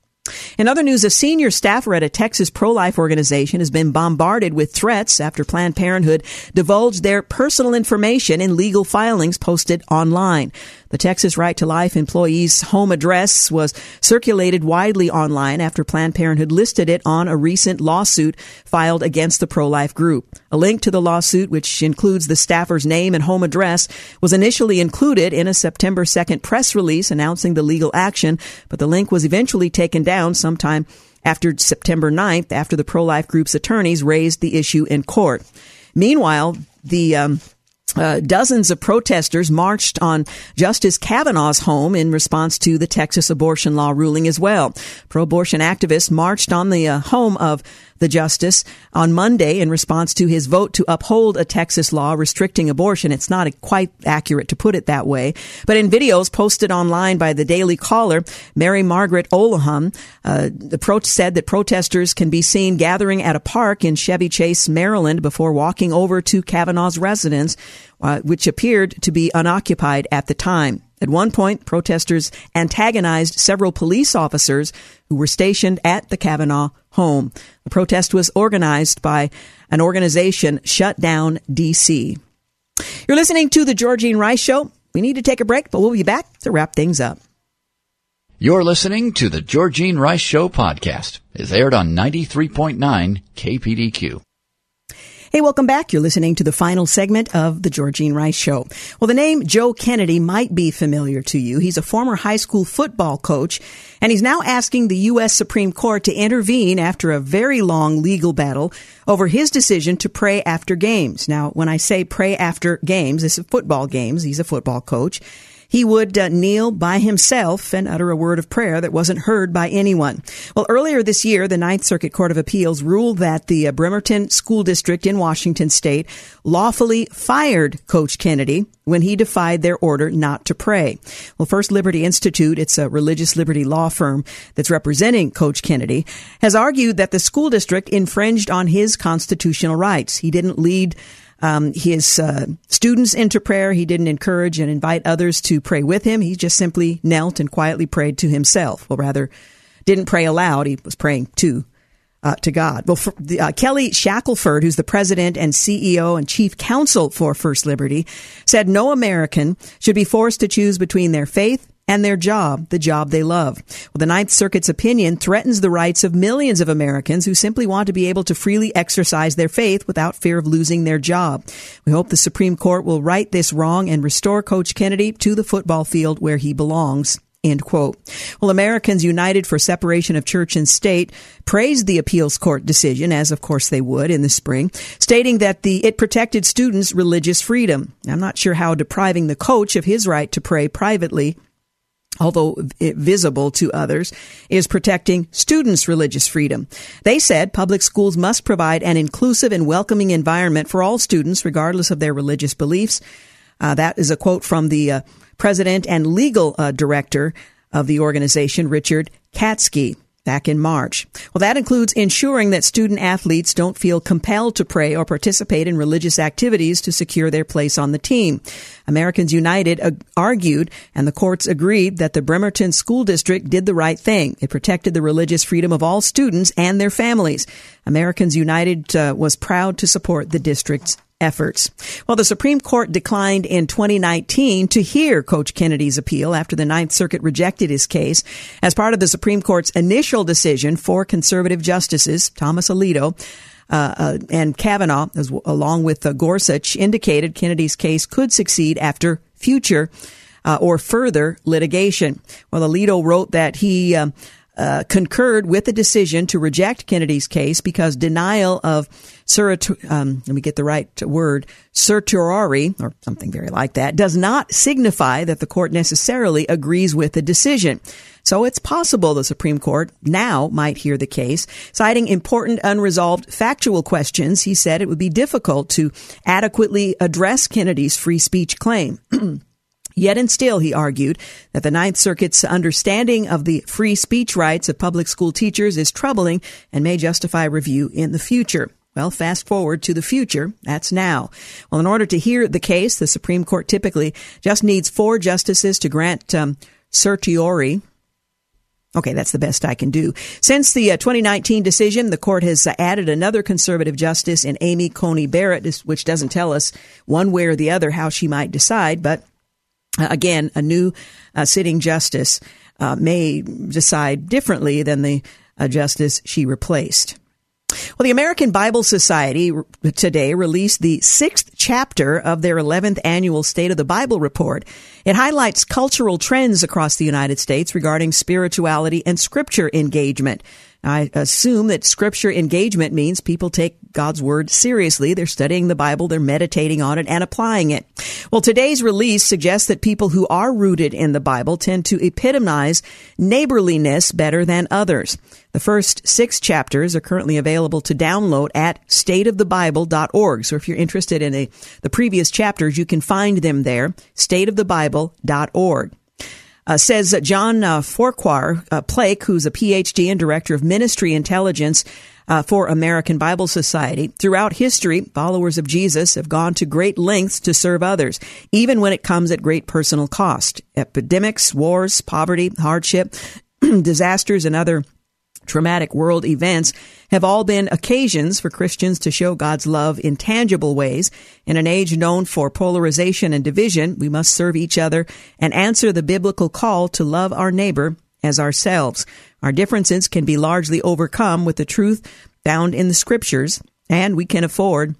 B: In other news, a senior staffer at a Texas pro-life organization has been bombarded with threats after Planned Parenthood divulged their personal information in legal filings posted online. The Texas Right to Life employee's home address was circulated widely online after Planned Parenthood listed it on a recent lawsuit filed against the pro-life group. A link to the lawsuit, which includes the staffer's name and home address, was initially included in a September 2nd press release announcing the legal action, but the link was eventually taken down sometime after September 9th after the pro-life group's attorneys raised the issue in court. Meanwhile, the um, uh, dozens of protesters marched on Justice Kavanaugh's home in response to the Texas abortion law ruling as well. Pro-abortion activists marched on the uh, home of the justice on Monday in response to his vote to uphold a Texas law restricting abortion. It's not quite accurate to put it that way. But in videos posted online by the Daily Caller, Mary Margaret Olohan uh, said that protesters can be seen gathering at a park in Chevy Chase, Maryland before walking over to Kavanaugh's residence uh, which appeared to be unoccupied at the time. At one point, protesters antagonized several police officers who were stationed at the Kavanaugh home. The protest was organized by an organization, Shut Down DC. You're listening to the Georgene Rice Show. We need to take a break, but we'll be back to wrap things up.
A: You're listening to the Georgene Rice Show podcast. It's aired on 93.9 KPDQ.
B: Hey, welcome back. You're listening to the final segment of the Georgene Rice Show. Well, the name Joe Kennedy might be familiar to you. He's a former high school football coach, and he's now asking the U.S. Supreme Court to intervene after a very long legal battle over his decision to pray after games. Now, when I say pray after games, this is football games. He's a football coach he would uh, kneel by himself and utter a word of prayer that wasn't heard by anyone. Well, earlier this year, the Ninth Circuit Court of Appeals ruled that the uh, Bremerton School District in Washington state lawfully fired Coach Kennedy when he defied their order not to pray. Well, First Liberty Institute, it's a religious liberty law firm that's representing Coach Kennedy, has argued that the school district infringed on his constitutional rights. He didn't lead um, his uh, students into prayer. He didn't encourage and invite others to pray with him. He just simply knelt and quietly prayed to himself. Well, rather, didn't pray aloud. He was praying to uh, to God. Well, for, uh, Kelly Shackelford, who's the president and CEO and chief counsel for First Liberty, said no American should be forced to choose between their faith and their job, the job they love. Well, the Ninth Circuit's opinion threatens the rights of millions of Americans who simply want to be able to freely exercise their faith without fear of losing their job. We hope the Supreme Court will right this wrong and restore Coach Kennedy to the football field where he belongs. End quote. Well, Americans United for Separation of Church and State praised the appeals court decision, as of course they would in the spring, stating that the it protected students' religious freedom. I'm not sure how depriving the coach of his right to pray privately although visible to others, is protecting students' religious freedom. They said public schools must provide an inclusive and welcoming environment for all students, regardless of their religious beliefs. Uh, that is a quote from the uh, president and legal uh, director of the organization, Richard Katskee back in March. Well, that includes ensuring that student athletes don't feel compelled to pray or participate in religious activities to secure their place on the team. Americans United argued, and the courts agreed, that the Bremerton School District did the right thing. It protected the religious freedom of all students and their families. Americans United uh, was proud to support the district's efforts. Well, the Supreme Court declined in 2019 to hear Coach Kennedy's appeal after the Ninth Circuit rejected his case. As part of the Supreme Court's initial decision, four conservative justices, Thomas Alito, uh, uh, and Kavanaugh, as, along with uh, Gorsuch, indicated Kennedy's case could succeed after future uh, or further litigation. Well, Alito wrote that he um, uh, concurred with the decision to reject Kennedy's case because denial of um, let me get the right word, certiorari, or something very like that, does not signify that the court necessarily agrees with the decision. So it's possible the Supreme Court now might hear the case. Citing important unresolved factual questions, he said it would be difficult to adequately address Kennedy's free speech claim. *clears throat* Yet and still, he argued that the Ninth Circuit's understanding of the free speech rights of public school teachers is troubling and may justify review in the future. Well, fast forward to the future. That's now. Well, in order to hear the case, the Supreme Court typically just needs four justices to grant um, certiorari. Okay, that's the best I can do. Since the uh, 2019 decision, the court has uh, added another conservative justice in Amy Coney Barrett, which doesn't tell us one way or the other how she might decide, but again, a new uh, sitting justice uh, may decide differently than the uh, justice she replaced. Well, the American Bible Society today released the sixth chapter of their 11th annual State of the Bible report. It highlights cultural trends across the United States regarding spirituality and scripture engagement. I assume that scripture engagement means people take God's word seriously. They're studying the Bible, they're meditating on it and applying it. Well, today's release suggests that people who are rooted in the Bible tend to epitomize neighborliness better than others. The first six chapters are currently available to download at stateofthebible.org. So if you're interested in a, the previous chapters, you can find them there, stateofthebible.org. Uh, says John uh, Farquhar uh, Plake, who's a PhD and director of ministry intelligence uh, for American Bible Society. Throughout history, followers of Jesus have gone to great lengths to serve others, even when it comes at great personal cost. Epidemics, wars, poverty, hardship, *clears throat* disasters, and other traumatic world events have all been occasions for Christians to show God's love in tangible ways. In an age known for polarization and division, we must serve each other and answer the biblical call to love our neighbor as ourselves. Our differences can be largely overcome with the truth found in the scriptures, and we can afford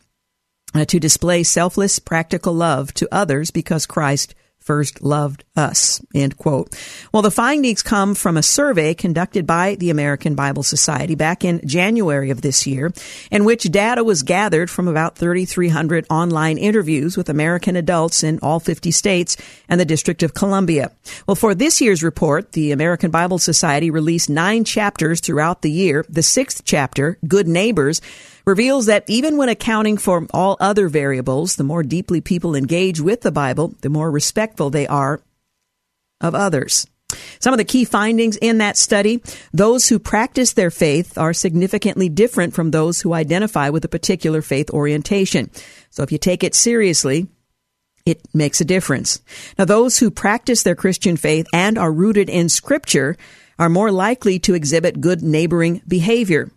B: uh, to display selfless, practical love to others because Christ first loved us. End quote. Well, the findings come from a survey conducted by the American Bible Society back in January of this year, in which data was gathered from about 3,300 online interviews with American adults in all 50 states and the District of Columbia. Well, for this year's report, the American Bible Society released nine chapters throughout the year. The sixth chapter, Good Neighbors, reveals that even when accounting for all other variables, the more deeply people engage with the Bible, the more respectful they are of others. Some of the key findings in that study those who practice their faith are significantly different from those who identify with a particular faith orientation. So if you take it seriously, it makes a difference. Now, those who practice their Christian faith and are rooted in Scripture are more likely to exhibit good neighboring behavior.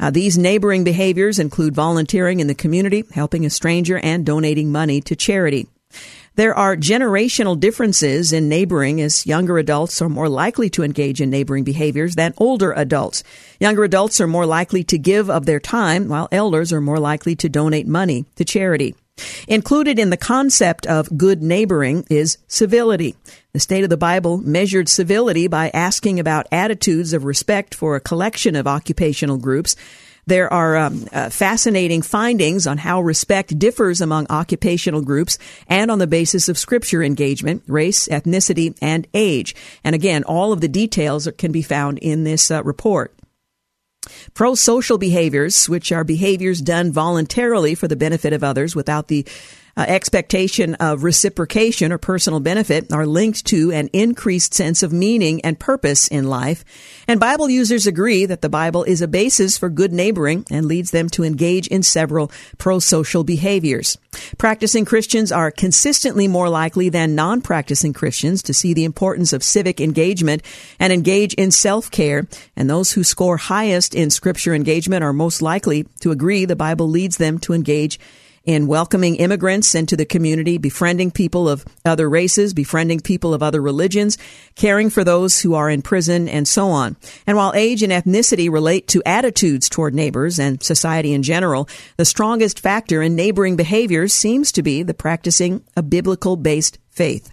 B: Uh, these neighboring behaviors include volunteering in the community, helping a stranger, and donating money to charity. There are generational differences in neighboring as younger adults are more likely to engage in neighboring behaviors than older adults. Younger adults are more likely to give of their time, while elders are more likely to donate money to charity. Included in the concept of good neighboring is civility. The state of the Bible measured civility by asking about attitudes of respect for a collection of occupational groups. There are um, uh, fascinating findings on how respect differs among occupational groups and on the basis of scripture engagement, race, ethnicity, and age. And again, all of the details can be found in this uh, report. Pro-social behaviors, which are behaviors done voluntarily for the benefit of others without the uh, expectation of reciprocation or personal benefit are linked to an increased sense of meaning and purpose in life. And Bible users agree that the Bible is a basis for good neighboring and leads them to engage in several pro-social behaviors. Practicing Christians are consistently more likely than non-practicing Christians to see the importance of civic engagement and engage in self-care. And those who score highest in scripture engagement are most likely to agree the Bible leads them to engage in welcoming immigrants into the community, befriending people of other races, befriending people of other religions, caring for those who are in prison, and so on. And while age and ethnicity relate to attitudes toward neighbors and society in general, the strongest factor in neighboring behaviors seems to be the practicing a biblical based faith.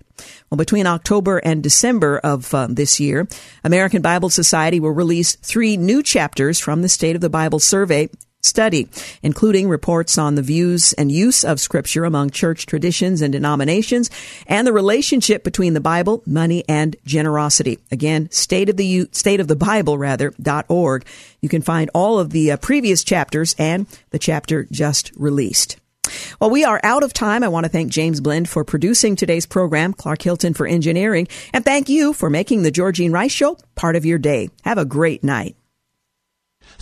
B: Well, between October and December of uh, this year, American Bible Society will release three new chapters from the State of the Bible Survey study, including reports on the views and use of scripture among church traditions and denominations and the relationship between the Bible, money, and generosity. Again, state of the, state of the Bible, rather, dot org. You can find all of the uh, previous chapters and the chapter just released. Well, we are out of time. I want to thank James Blend for producing today's program, Clark Hilton for engineering, and thank you for making the Georgene Rice Show part of your day. Have a great night.